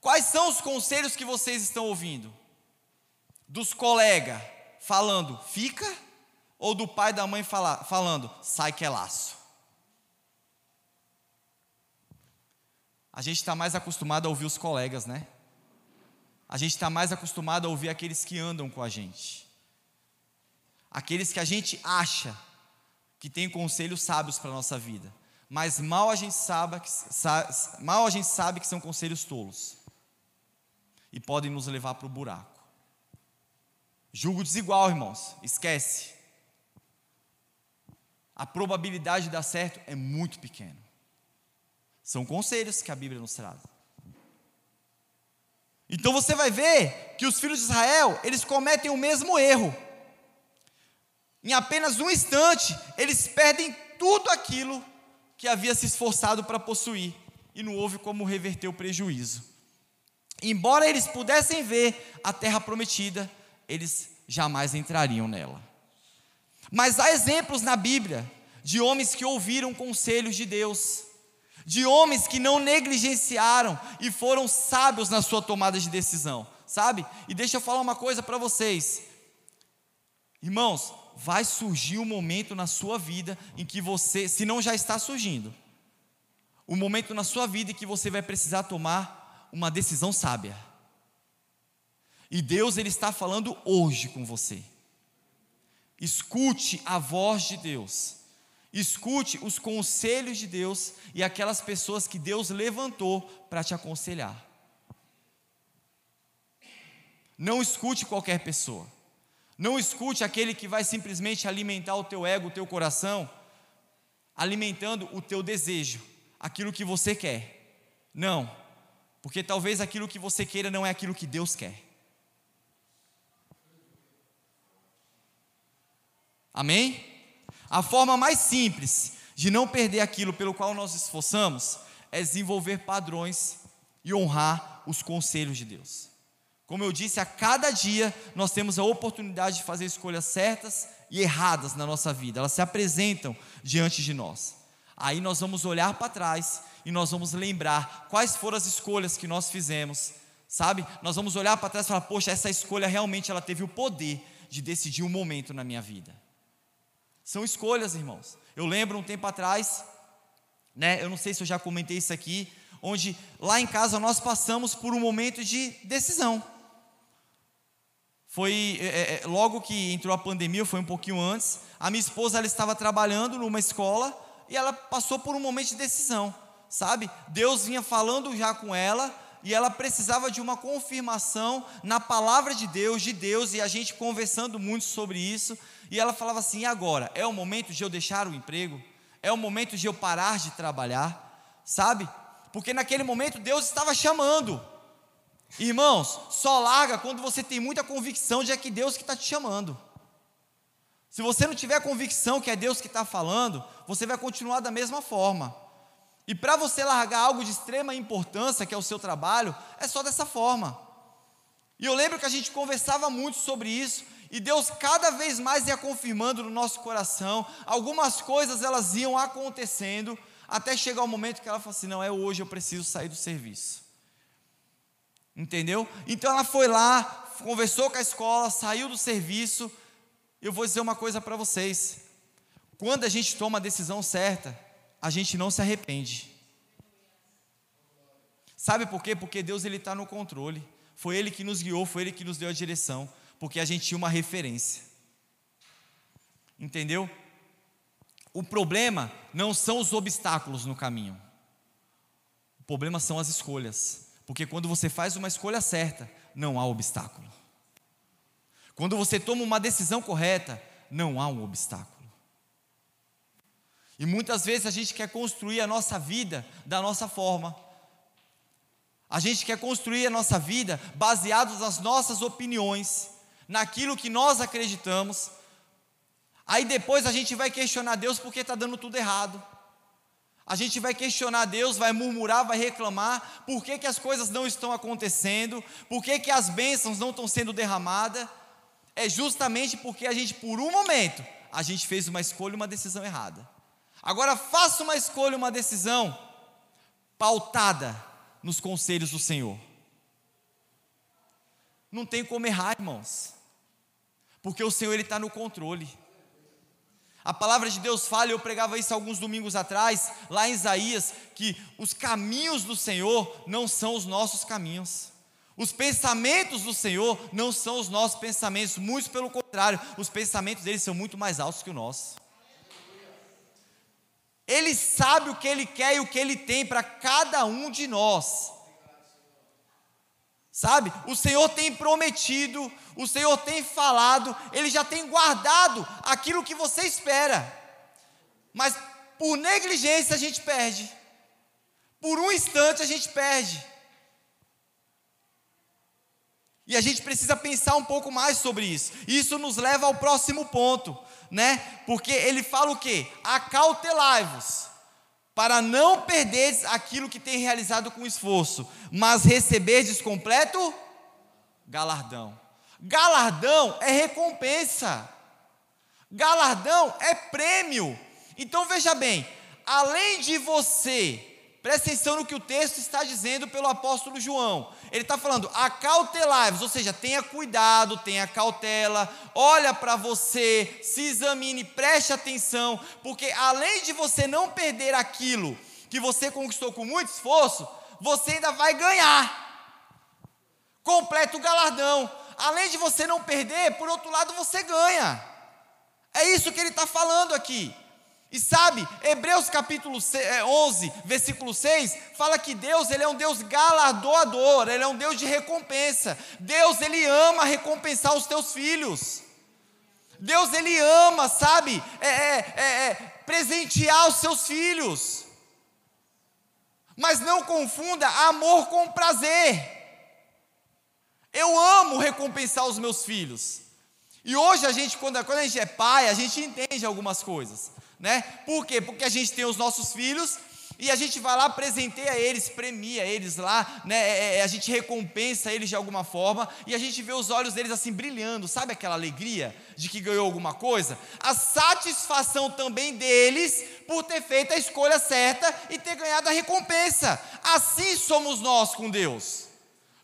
Quais são os conselhos que vocês estão ouvindo? Dos colegas falando, fica, ou do pai e da mãe fala, falando, sai que é laço. A gente está mais acostumado a ouvir os colegas, né? A gente está mais acostumado a ouvir aqueles que andam com a gente. Aqueles que a gente acha que tem conselhos sábios para a nossa vida. Mas mal a, gente sabe mal a gente sabe que são conselhos tolos. E podem nos levar para o buraco. Julgo desigual, irmãos, esquece. A probabilidade de dar certo é muito pequena. São conselhos que a Bíblia nos traz. Então você vai ver que os filhos de Israel, eles cometem o mesmo erro. Em apenas um instante, eles perdem tudo aquilo que havia se esforçado para possuir e não houve como reverter o prejuízo. Embora eles pudessem ver a terra prometida, eles jamais entrariam nela. Mas há exemplos na Bíblia de homens que ouviram conselhos de Deus, de homens que não negligenciaram e foram sábios na sua tomada de decisão, sabe? E deixa eu falar uma coisa para vocês, irmãos, vai surgir um momento na sua vida em que você, se não já está surgindo, um momento na sua vida em que você vai precisar tomar uma decisão sábia. E Deus ele está falando hoje com você. Escute a voz de Deus. Escute os conselhos de Deus e aquelas pessoas que Deus levantou para te aconselhar. Não escute qualquer pessoa. Não escute aquele que vai simplesmente alimentar o teu ego, o teu coração, alimentando o teu desejo, aquilo que você quer. Não, porque talvez aquilo que você queira não é aquilo que Deus quer. Amém? A forma mais simples de não perder aquilo pelo qual nós esforçamos é desenvolver padrões e honrar os conselhos de Deus. Como eu disse, a cada dia nós temos a oportunidade de fazer escolhas certas e erradas na nossa vida, elas se apresentam diante de nós. Aí nós vamos olhar para trás e nós vamos lembrar quais foram as escolhas que nós fizemos, sabe? Nós vamos olhar para trás e falar: poxa, essa escolha realmente ela teve o poder de decidir um momento na minha vida. São escolhas, irmãos. Eu lembro um tempo atrás, né, eu não sei se eu já comentei isso aqui, onde lá em casa nós passamos por um momento de decisão. Foi é, é, é, logo que entrou a pandemia, foi um pouquinho antes. A minha esposa ela estava trabalhando numa escola e ela passou por um momento de decisão, sabe? Deus vinha falando já com ela e ela precisava de uma confirmação na palavra de Deus, de Deus, e a gente conversando muito sobre isso. E ela falava assim: e agora? É o momento de eu deixar o emprego? é o momento de eu parar de trabalhar, sabe? Porque naquele momento Deus estava chamando. Irmãos, só larga quando você tem muita convicção de que é Deus que está te chamando. Se você não tiver convicção que é Deus que está falando, você vai continuar da mesma forma. E para você largar algo de extrema importância, que é o seu trabalho, é só dessa forma. E eu lembro que a gente conversava muito sobre isso, e Deus cada vez mais ia confirmando no nosso coração, algumas coisas elas iam acontecendo, até chegar o momento que ela falou assim: não, é hoje, eu preciso sair do serviço. Entendeu? Então ela foi lá, conversou com a escola, saiu do serviço. Eu vou dizer uma coisa para vocês: quando a gente toma a decisão certa, a gente não se arrepende. Sabe por quê? Porque Deus ele está no controle. Foi Ele que nos guiou, foi Ele que nos deu a direção, porque a gente tinha uma referência. Entendeu? O problema não são os obstáculos no caminho. O problema são as escolhas. Porque quando você faz uma escolha certa, não há obstáculo. Quando você toma uma decisão correta, não há um obstáculo. E muitas vezes a gente quer construir a nossa vida da nossa forma. A gente quer construir a nossa vida baseados nas nossas opiniões, naquilo que nós acreditamos. Aí depois a gente vai questionar Deus porque está dando tudo errado. A gente vai questionar Deus, vai murmurar, vai reclamar, por que, que as coisas não estão acontecendo, por que, que as bênçãos não estão sendo derramadas. É justamente porque a gente, por um momento, a gente fez uma escolha, uma decisão errada. Agora faça uma escolha, uma decisão pautada nos conselhos do Senhor. Não tem como errar, irmãos, porque o Senhor está no controle. A palavra de Deus fala, eu pregava isso alguns domingos atrás, lá em Isaías, que os caminhos do Senhor não são os nossos caminhos. Os pensamentos do Senhor não são os nossos pensamentos, muito pelo contrário, os pensamentos dele são muito mais altos que o nosso. Ele sabe o que Ele quer e o que Ele tem para cada um de nós. Sabe? O Senhor tem prometido, o Senhor tem falado, Ele já tem guardado aquilo que você espera. Mas por negligência a gente perde. Por um instante a gente perde. E a gente precisa pensar um pouco mais sobre isso. Isso nos leva ao próximo ponto né? Porque ele fala o quê? Acautelai-vos, para não perderes aquilo que tem realizado com esforço, mas receberdes completo galardão. Galardão é recompensa. Galardão é prêmio. Então veja bem, além de você Presta atenção no que o texto está dizendo pelo apóstolo João. Ele está falando, acautelai-vos, ou seja, tenha cuidado, tenha cautela, olha para você, se examine, preste atenção, porque além de você não perder aquilo que você conquistou com muito esforço, você ainda vai ganhar. Completo galardão. Além de você não perder, por outro lado você ganha. É isso que ele está falando aqui. E sabe, Hebreus capítulo 11, é, versículo 6, fala que Deus, ele é um Deus galardoador, ele é um Deus de recompensa. Deus, ele ama recompensar os teus filhos. Deus, ele ama, sabe, é, é, é, é presentear os seus filhos. Mas não confunda amor com prazer. Eu amo recompensar os meus filhos. E hoje a gente, quando, quando a gente é pai, a gente entende algumas coisas né? Por quê? Porque a gente tem os nossos filhos e a gente vai lá, presenteia eles, premia eles lá, né? É, é, a gente recompensa eles de alguma forma e a gente vê os olhos deles assim brilhando, sabe aquela alegria de que ganhou alguma coisa? A satisfação também deles por ter feito a escolha certa e ter ganhado a recompensa. Assim somos nós com Deus.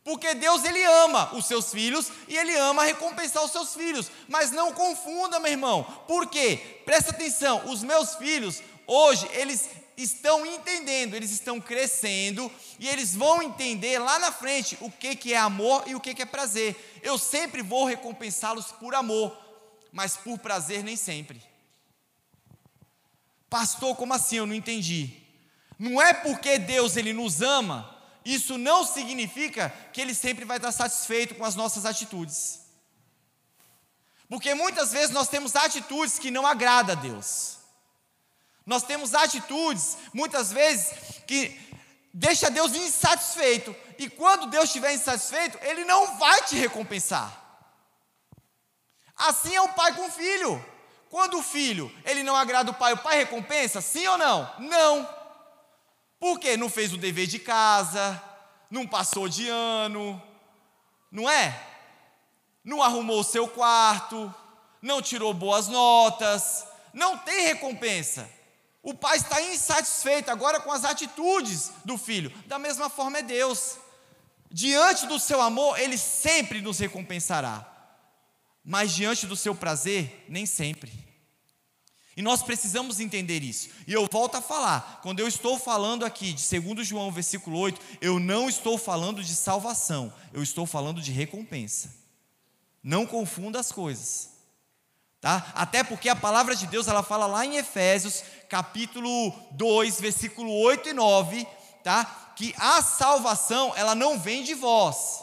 Porque Deus ele ama os seus filhos e ele ama recompensar os seus filhos. Mas não confunda, meu irmão. Por quê? Presta atenção, os meus filhos hoje eles estão entendendo, eles estão crescendo e eles vão entender lá na frente o que que é amor e o que que é prazer. Eu sempre vou recompensá-los por amor, mas por prazer nem sempre. Pastor, como assim? Eu não entendi. Não é porque Deus ele nos ama isso não significa que Ele sempre vai estar satisfeito com as nossas atitudes. Porque muitas vezes nós temos atitudes que não agradam a Deus. Nós temos atitudes, muitas vezes, que deixa Deus insatisfeito. E quando Deus estiver insatisfeito, Ele não vai te recompensar. Assim é o pai com o filho. Quando o filho, ele não agrada o pai, o pai recompensa? Sim ou não? Não. Por quê? Não fez o dever de casa, não passou de ano, não é? Não arrumou o seu quarto, não tirou boas notas, não tem recompensa. O pai está insatisfeito agora com as atitudes do filho. Da mesma forma é Deus. Diante do seu amor, ele sempre nos recompensará. Mas diante do seu prazer, nem sempre. E nós precisamos entender isso. E eu volto a falar, quando eu estou falando aqui de 2 João, versículo 8, eu não estou falando de salvação, eu estou falando de recompensa. Não confunda as coisas. Tá? Até porque a palavra de Deus, ela fala lá em Efésios, capítulo 2, versículo 8 e 9, tá? Que a salvação, ela não vem de vós.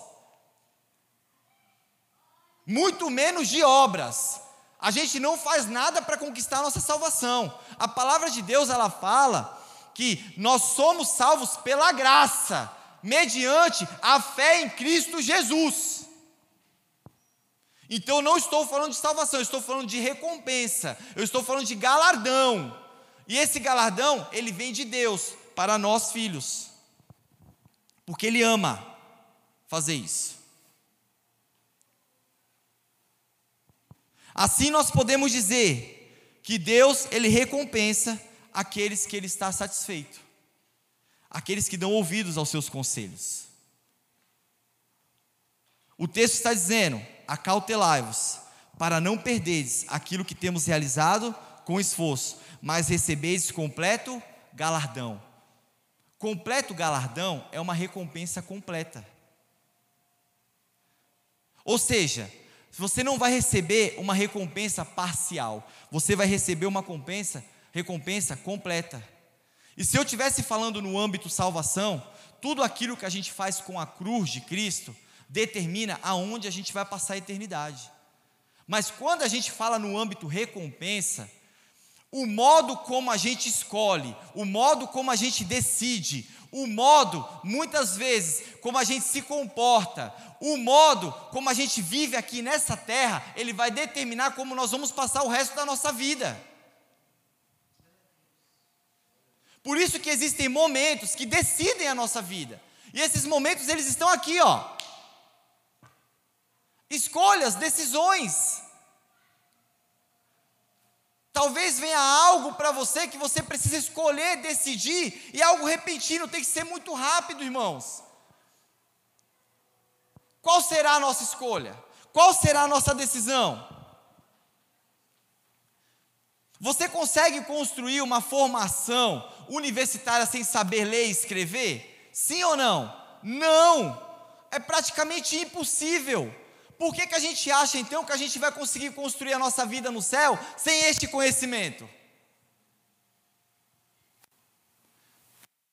Muito menos de obras. A gente não faz nada para conquistar a nossa salvação. A palavra de Deus, ela fala que nós somos salvos pela graça, mediante a fé em Cristo Jesus. Então eu não estou falando de salvação, eu estou falando de recompensa, eu estou falando de galardão. E esse galardão, ele vem de Deus para nós filhos. Porque ele ama fazer isso. Assim nós podemos dizer que Deus, ele recompensa aqueles que ele está satisfeito. Aqueles que dão ouvidos aos seus conselhos. O texto está dizendo: acautelai-vos, para não perderes aquilo que temos realizado com esforço, mas recebeis completo galardão. Completo galardão é uma recompensa completa. Ou seja, você não vai receber uma recompensa parcial, você vai receber uma recompensa, recompensa completa. E se eu estivesse falando no âmbito salvação, tudo aquilo que a gente faz com a cruz de Cristo, determina aonde a gente vai passar a eternidade. Mas quando a gente fala no âmbito recompensa, o modo como a gente escolhe, o modo como a gente decide, o modo, muitas vezes, como a gente se comporta, o modo como a gente vive aqui nessa terra, ele vai determinar como nós vamos passar o resto da nossa vida. Por isso que existem momentos que decidem a nossa vida. E esses momentos eles estão aqui, ó. Escolhas, decisões. Talvez venha algo para você que você precisa escolher, decidir, e algo repentino, tem que ser muito rápido, irmãos. Qual será a nossa escolha? Qual será a nossa decisão? Você consegue construir uma formação universitária sem saber ler e escrever? Sim ou não? Não! É praticamente impossível. Por que, que a gente acha então que a gente vai conseguir construir a nossa vida no céu sem este conhecimento?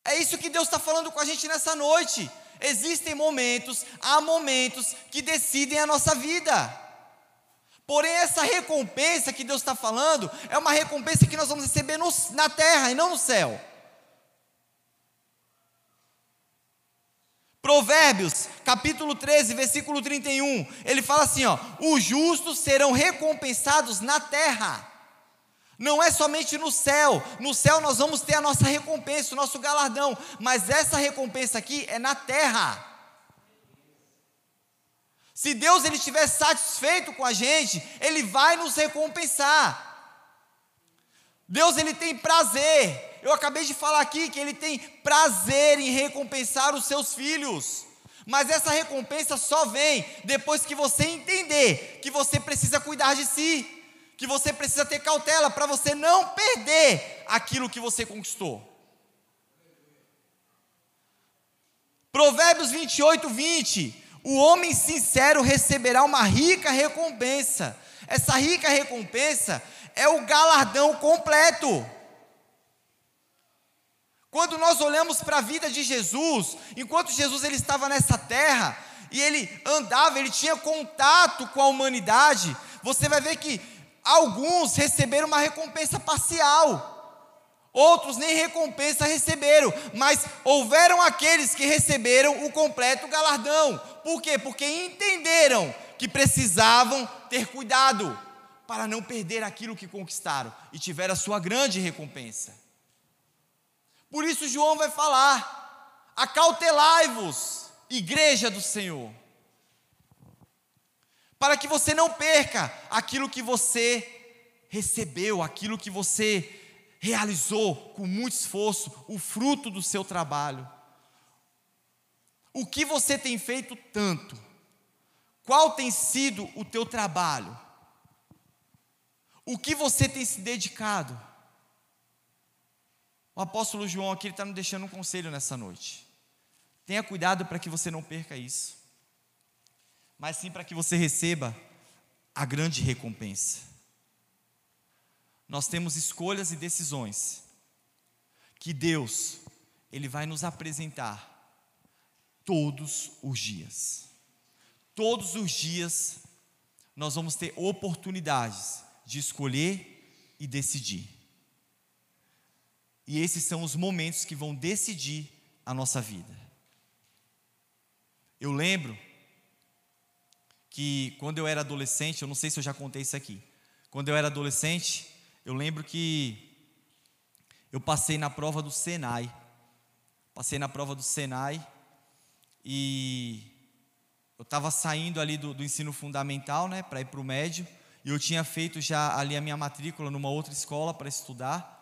É isso que Deus está falando com a gente nessa noite. Existem momentos, há momentos que decidem a nossa vida. Porém, essa recompensa que Deus está falando é uma recompensa que nós vamos receber no, na terra e não no céu. Provérbios, capítulo 13, versículo 31, ele fala assim: ó, os justos serão recompensados na terra. Não é somente no céu. No céu nós vamos ter a nossa recompensa, o nosso galardão, mas essa recompensa aqui é na terra. Se Deus ele estiver satisfeito com a gente, ele vai nos recompensar. Deus ele tem prazer. Eu acabei de falar aqui que ele tem prazer em recompensar os seus filhos. Mas essa recompensa só vem depois que você entender que você precisa cuidar de si, que você precisa ter cautela para você não perder aquilo que você conquistou. Provérbios 28, 20. O homem sincero receberá uma rica recompensa. Essa rica recompensa é o galardão completo. Quando nós olhamos para a vida de Jesus, enquanto Jesus ele estava nessa terra e ele andava, ele tinha contato com a humanidade, você vai ver que alguns receberam uma recompensa parcial. outros nem recompensa receberam, mas houveram aqueles que receberam o completo galardão. Por quê? Porque entenderam que precisavam ter cuidado para não perder aquilo que conquistaram e tiveram a sua grande recompensa. Por isso, João vai falar: acautelai-vos, igreja do Senhor, para que você não perca aquilo que você recebeu, aquilo que você realizou com muito esforço, o fruto do seu trabalho. O que você tem feito tanto? Qual tem sido o teu trabalho? O que você tem se dedicado? O apóstolo João aqui está nos deixando um conselho nessa noite. Tenha cuidado para que você não perca isso, mas sim para que você receba a grande recompensa. Nós temos escolhas e decisões que Deus, Ele vai nos apresentar todos os dias. Todos os dias nós vamos ter oportunidades de escolher e decidir. E esses são os momentos que vão decidir a nossa vida. Eu lembro que quando eu era adolescente, eu não sei se eu já contei isso aqui. Quando eu era adolescente, eu lembro que eu passei na prova do Senai. Passei na prova do Senai e eu estava saindo ali do, do, ensino fundamental, né, para ir para o médio, e eu tinha feito já ali a minha matrícula numa outra escola para estudar.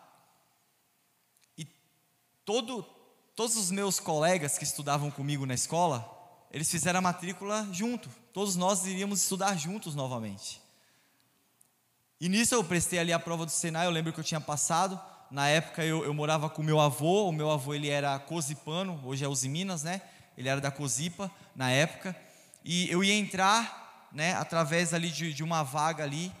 Todo, todos os meus colegas que estudavam comigo na escola, eles fizeram a matrícula junto. Todos nós iríamos estudar juntos novamente. E nisso eu prestei ali a prova do Senai, eu lembro que eu tinha passado. Na época eu, eu morava com meu avô, o meu avô ele era cozipano, hoje é Uzi Minas, né? Ele era da Cozipa na época. E eu ia entrar, né, através ali de, de uma vaga ali,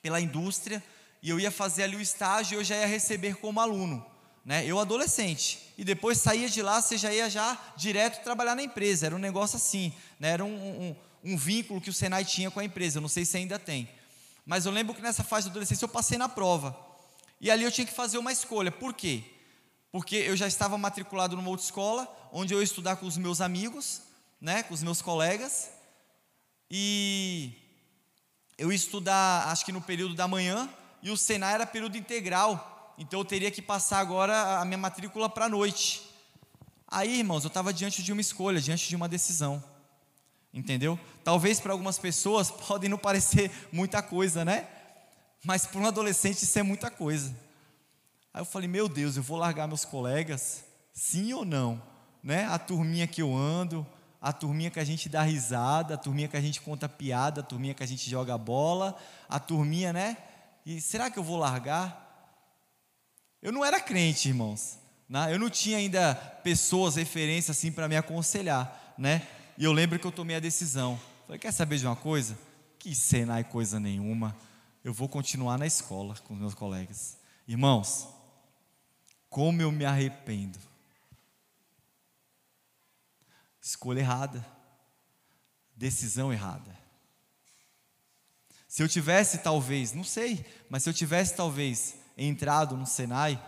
pela indústria, e eu ia fazer ali o estágio e eu já ia receber como aluno. Né? Eu adolescente. E depois saía de lá, você já ia já direto trabalhar na empresa. Era um negócio assim, né? era um, um, um vínculo que o Senai tinha com a empresa. Eu não sei se ainda tem. Mas eu lembro que nessa fase de adolescência eu passei na prova. E ali eu tinha que fazer uma escolha. Por quê? Porque eu já estava matriculado numa outra escola, onde eu ia estudar com os meus amigos, né, com os meus colegas. E eu ia estudar, acho que no período da manhã, e o Senai era período integral. Então eu teria que passar agora a minha matrícula para a noite. Aí, irmãos, eu estava diante de uma escolha, diante de uma decisão entendeu? Talvez para algumas pessoas podem não parecer muita coisa, né? Mas para um adolescente isso é muita coisa. Aí eu falei, meu Deus, eu vou largar meus colegas? Sim ou não? Né? A turminha que eu ando, a turminha que a gente dá risada, a turminha que a gente conta piada, a turminha que a gente joga bola, a turminha, né? E será que eu vou largar? Eu não era crente, irmãos. Né? Eu não tinha ainda pessoas, referências assim para me aconselhar, né? E eu lembro que eu tomei a decisão. Falei, quer saber de uma coisa? Que Senai coisa nenhuma. Eu vou continuar na escola com os meus colegas. Irmãos, como eu me arrependo. Escolha errada. Decisão errada. Se eu tivesse talvez, não sei, mas se eu tivesse talvez entrado no Senai,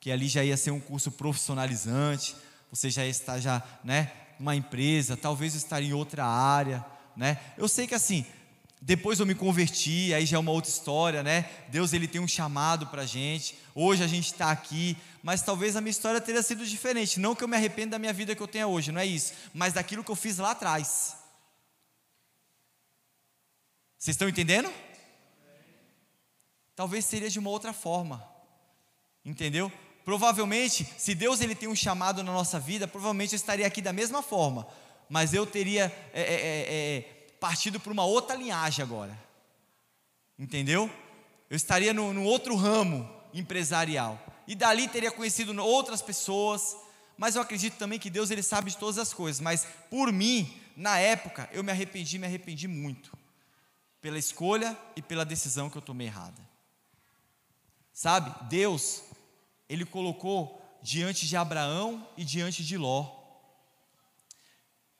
que ali já ia ser um curso profissionalizante, você já estar já, né, uma empresa, talvez eu em outra área, né? Eu sei que assim, depois eu me converti, aí já é uma outra história, né? Deus ele tem um chamado para gente. Hoje a gente está aqui, mas talvez a minha história teria sido diferente. Não que eu me arrependa da minha vida que eu tenho hoje, não é isso, mas daquilo que eu fiz lá atrás. Vocês estão entendendo? Talvez seria de uma outra forma, entendeu? Provavelmente, se Deus ele tem um chamado na nossa vida, provavelmente eu estaria aqui da mesma forma, mas eu teria é, é, é, é partido para uma outra linhagem agora. Entendeu? Eu estaria no, no outro ramo empresarial. E dali teria conhecido outras pessoas, mas eu acredito também que Deus ele sabe de todas as coisas, mas por mim, na época, eu me arrependi, me arrependi muito pela escolha e pela decisão que eu tomei errada. Sabe? Deus ele colocou diante de Abraão e diante de Ló.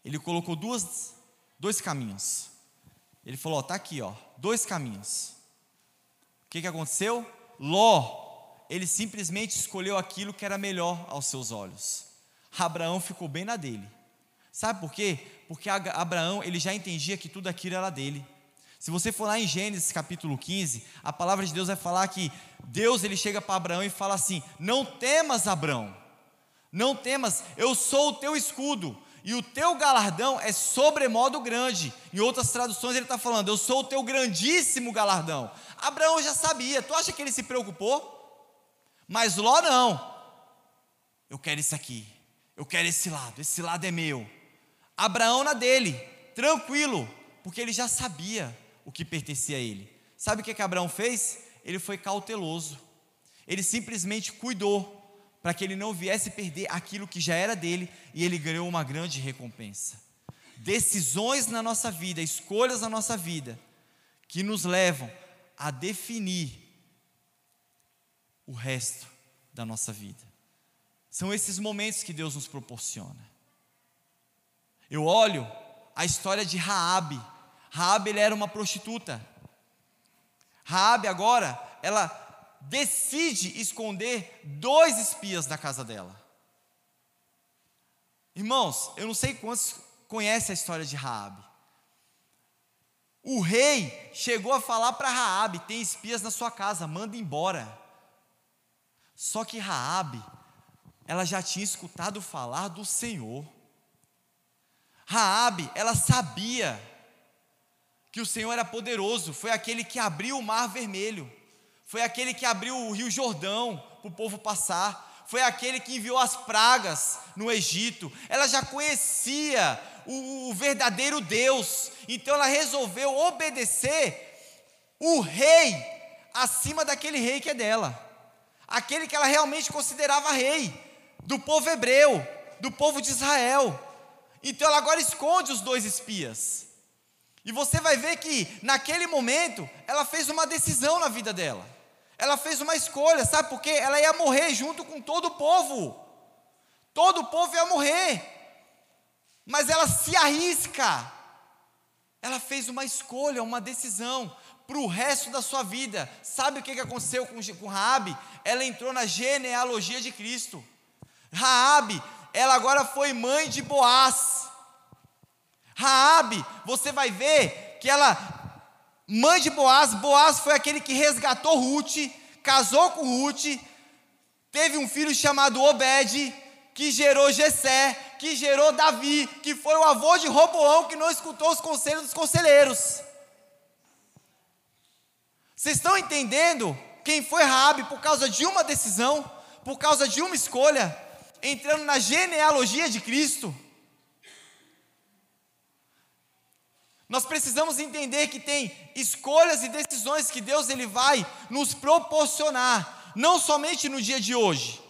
Ele colocou duas, dois caminhos. Ele falou: está aqui, ó, dois caminhos. O que, que aconteceu? Ló, ele simplesmente escolheu aquilo que era melhor aos seus olhos. Abraão ficou bem na dele. Sabe por quê? Porque Abraão ele já entendia que tudo aquilo era dele. Se você for lá em Gênesis capítulo 15, a palavra de Deus vai falar que Deus ele chega para Abraão e fala assim: Não temas, Abraão, não temas, eu sou o teu escudo, e o teu galardão é sobremodo grande. Em outras traduções ele está falando: Eu sou o teu grandíssimo galardão. Abraão já sabia, tu acha que ele se preocupou? Mas Ló não. Eu quero isso aqui, eu quero esse lado, esse lado é meu. Abraão na dele, tranquilo, porque ele já sabia o que pertencia a ele. Sabe o que, que Abraão fez? Ele foi cauteloso. Ele simplesmente cuidou para que ele não viesse perder aquilo que já era dele e ele ganhou uma grande recompensa. Decisões na nossa vida, escolhas na nossa vida, que nos levam a definir o resto da nossa vida. São esses momentos que Deus nos proporciona. Eu olho a história de Raabe, Raabe era uma prostituta. Raabe agora, ela decide esconder dois espias da casa dela. Irmãos, eu não sei quantos conhecem a história de Raabe. O rei chegou a falar para Raabe: tem espias na sua casa, manda embora. Só que Raabe, ela já tinha escutado falar do Senhor. Raabe, ela sabia que o Senhor era poderoso, foi aquele que abriu o mar vermelho, foi aquele que abriu o rio Jordão para o povo passar, foi aquele que enviou as pragas no Egito. Ela já conhecia o, o verdadeiro Deus, então ela resolveu obedecer o rei acima daquele rei que é dela, aquele que ela realmente considerava rei do povo hebreu, do povo de Israel. Então ela agora esconde os dois espias. E você vai ver que naquele momento ela fez uma decisão na vida dela. Ela fez uma escolha, sabe por quê? Ela ia morrer junto com todo o povo. Todo o povo ia morrer. Mas ela se arrisca. Ela fez uma escolha, uma decisão para o resto da sua vida. Sabe o que aconteceu com, com Raabe? Ela entrou na genealogia de Cristo. Raabe, ela agora foi mãe de Boaz. Raabe, você vai ver que ela mãe de Boaz, Boaz foi aquele que resgatou Ruth, casou com Ruth, teve um filho chamado Obed, que gerou Jessé, que gerou Davi, que foi o avô de Roboão que não escutou os conselhos dos conselheiros. Vocês estão entendendo quem foi Raabe por causa de uma decisão, por causa de uma escolha, entrando na genealogia de Cristo? Nós precisamos entender que tem escolhas e decisões que Deus ele vai nos proporcionar, não somente no dia de hoje,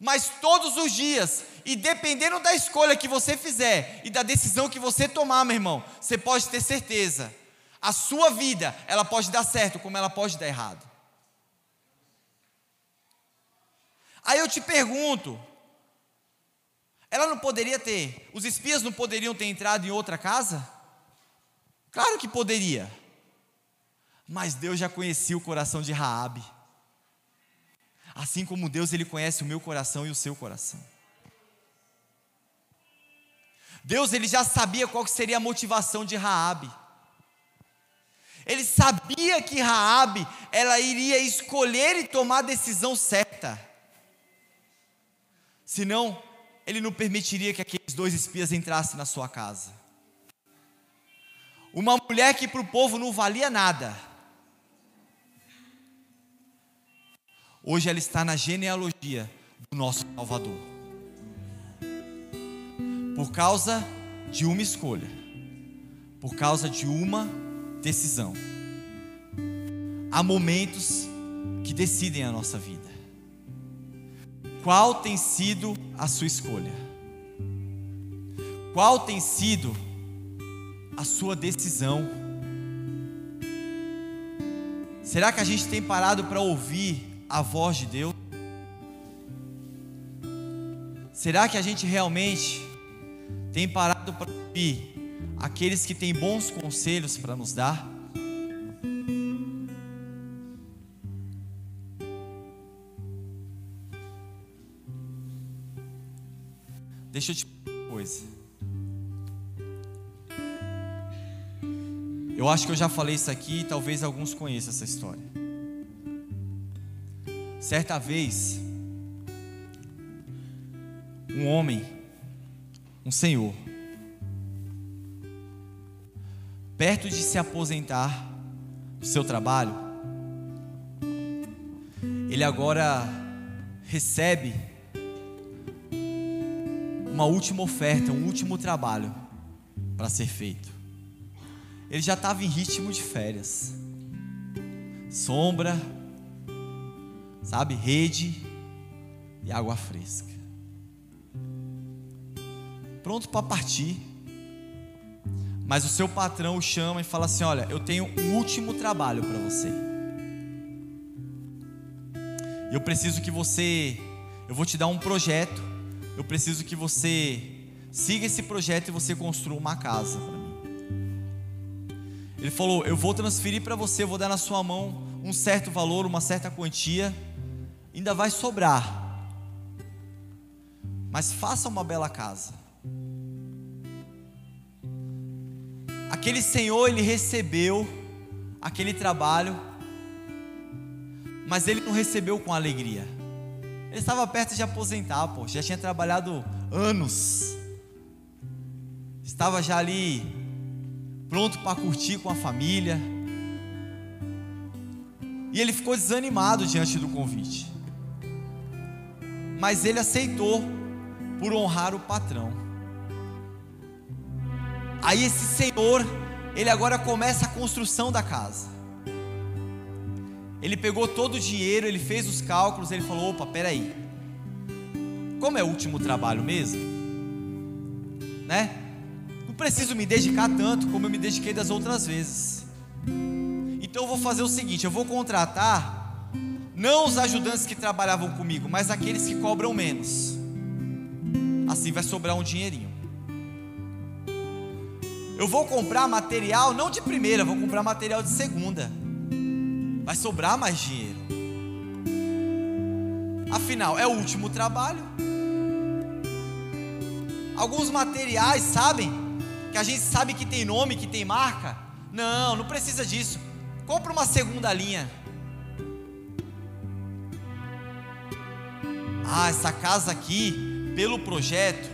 mas todos os dias. E dependendo da escolha que você fizer e da decisão que você tomar, meu irmão, você pode ter certeza, a sua vida, ela pode dar certo, como ela pode dar errado. Aí eu te pergunto, ela não poderia ter, os espias não poderiam ter entrado em outra casa? Claro que poderia. Mas Deus já conhecia o coração de Raabe. Assim como Deus ele conhece o meu coração e o seu coração. Deus ele já sabia qual seria a motivação de Raabe. Ele sabia que Raabe ela iria escolher e tomar a decisão certa. Senão, ele não permitiria que aqueles dois espias entrassem na sua casa. Uma mulher que para o povo não valia nada. Hoje ela está na genealogia do nosso Salvador. Por causa de uma escolha, por causa de uma decisão. Há momentos que decidem a nossa vida. Qual tem sido a sua escolha? Qual tem sido a a sua decisão. Será que a gente tem parado para ouvir a voz de Deus? Será que a gente realmente tem parado para ouvir aqueles que têm bons conselhos para nos dar? Deixa eu te uma coisa. Eu acho que eu já falei isso aqui e talvez alguns conheçam essa história. Certa vez, um homem, um senhor, perto de se aposentar do seu trabalho, ele agora recebe uma última oferta, um último trabalho para ser feito. Ele já estava em ritmo de férias, sombra, sabe, rede e água fresca. Pronto para partir. Mas o seu patrão o chama e fala assim: Olha, eu tenho um último trabalho para você. Eu preciso que você, eu vou te dar um projeto. Eu preciso que você siga esse projeto e você construa uma casa. Ele falou: Eu vou transferir para você, vou dar na sua mão um certo valor, uma certa quantia, ainda vai sobrar. Mas faça uma bela casa. Aquele senhor, ele recebeu aquele trabalho mas ele não recebeu com alegria. Ele estava perto de aposentar, pô, já tinha trabalhado anos, estava já ali pronto para curtir com a família, e ele ficou desanimado diante do convite, mas ele aceitou por honrar o patrão. Aí esse senhor, ele agora começa a construção da casa. Ele pegou todo o dinheiro, ele fez os cálculos, ele falou: opa, peraí. Como é o último trabalho mesmo? Né? Não preciso me dedicar tanto como eu me dediquei das outras vezes. Então eu vou fazer o seguinte: eu vou contratar não os ajudantes que trabalhavam comigo, mas aqueles que cobram menos. Assim vai sobrar um dinheirinho. Eu vou comprar material não de primeira, vou comprar material de segunda vai sobrar mais dinheiro. Afinal, é o último trabalho. Alguns materiais, sabem? Que a gente sabe que tem nome, que tem marca. Não, não precisa disso. Compra uma segunda linha. Ah, essa casa aqui, pelo projeto,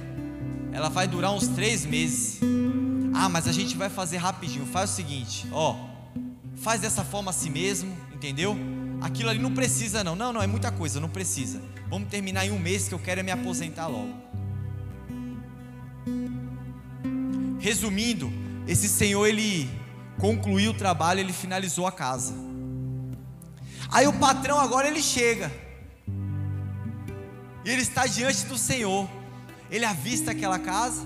ela vai durar uns três meses. Ah, mas a gente vai fazer rapidinho. Faz o seguinte, ó faz dessa forma a si mesmo, entendeu? Aquilo ali não precisa, não. Não, não, é muita coisa, não precisa. Vamos terminar em um mês que eu quero é me aposentar logo. Resumindo, esse senhor ele concluiu o trabalho, ele finalizou a casa. Aí o patrão agora ele chega. E ele está diante do Senhor. Ele avista aquela casa.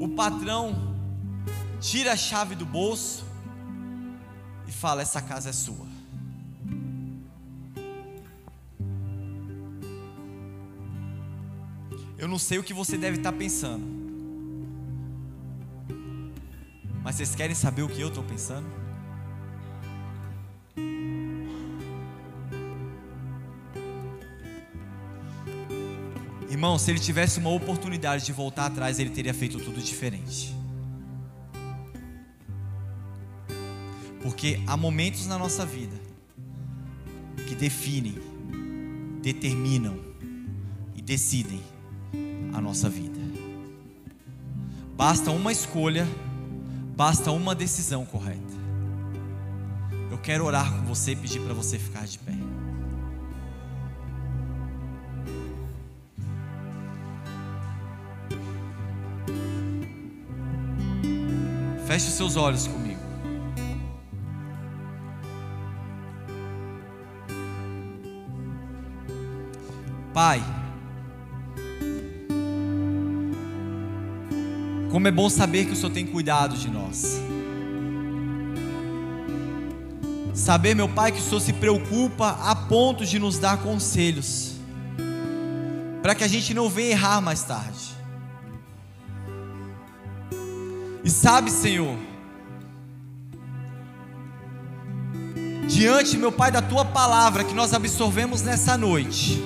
O patrão tira a chave do bolso e fala: Essa casa é sua. Eu não sei o que você deve estar pensando, mas vocês querem saber o que eu estou pensando? Irmão, se ele tivesse uma oportunidade de voltar atrás, ele teria feito tudo diferente. Porque há momentos na nossa vida que definem, determinam e decidem a nossa vida. Basta uma escolha, basta uma decisão correta. Eu quero orar com você e pedir para você ficar de pé. Feche os seus olhos comigo. Pai, como é bom saber que o Senhor tem cuidado de nós. Saber, meu Pai, que o Senhor se preocupa a ponto de nos dar conselhos, para que a gente não venha errar mais tarde. E sabe, Senhor, diante, meu Pai, da tua palavra que nós absorvemos nessa noite,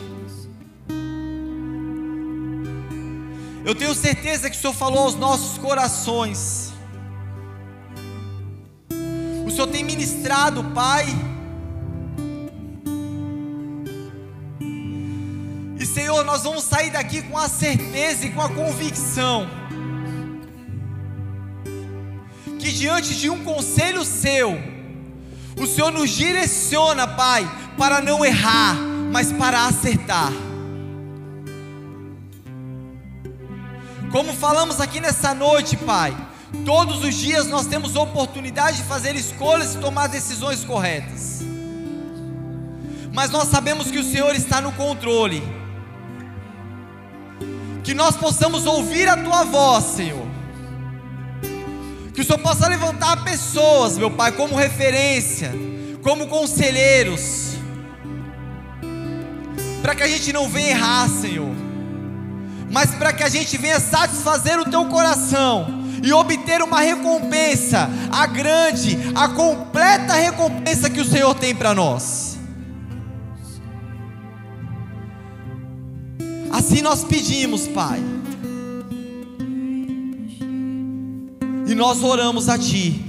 Eu tenho certeza que o Senhor falou aos nossos corações. O Senhor tem ministrado, Pai. E Senhor, nós vamos sair daqui com a certeza e com a convicção que diante de um conselho seu, o Senhor nos direciona, Pai, para não errar, mas para acertar. Como falamos aqui nessa noite, Pai, todos os dias nós temos oportunidade de fazer escolhas e tomar decisões corretas. Mas nós sabemos que o Senhor está no controle. Que nós possamos ouvir a tua voz, Senhor. Que o Senhor possa levantar pessoas, meu Pai, como referência, como conselheiros, para que a gente não venha errar, Senhor mas para que a gente venha satisfazer o teu coração e obter uma recompensa, a grande, a completa recompensa que o Senhor tem para nós. Assim nós pedimos, Pai, e nós oramos a Ti,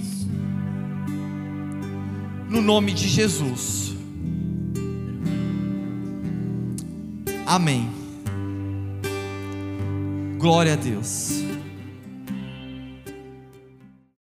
no nome de Jesus. Amém. Glória a Deus.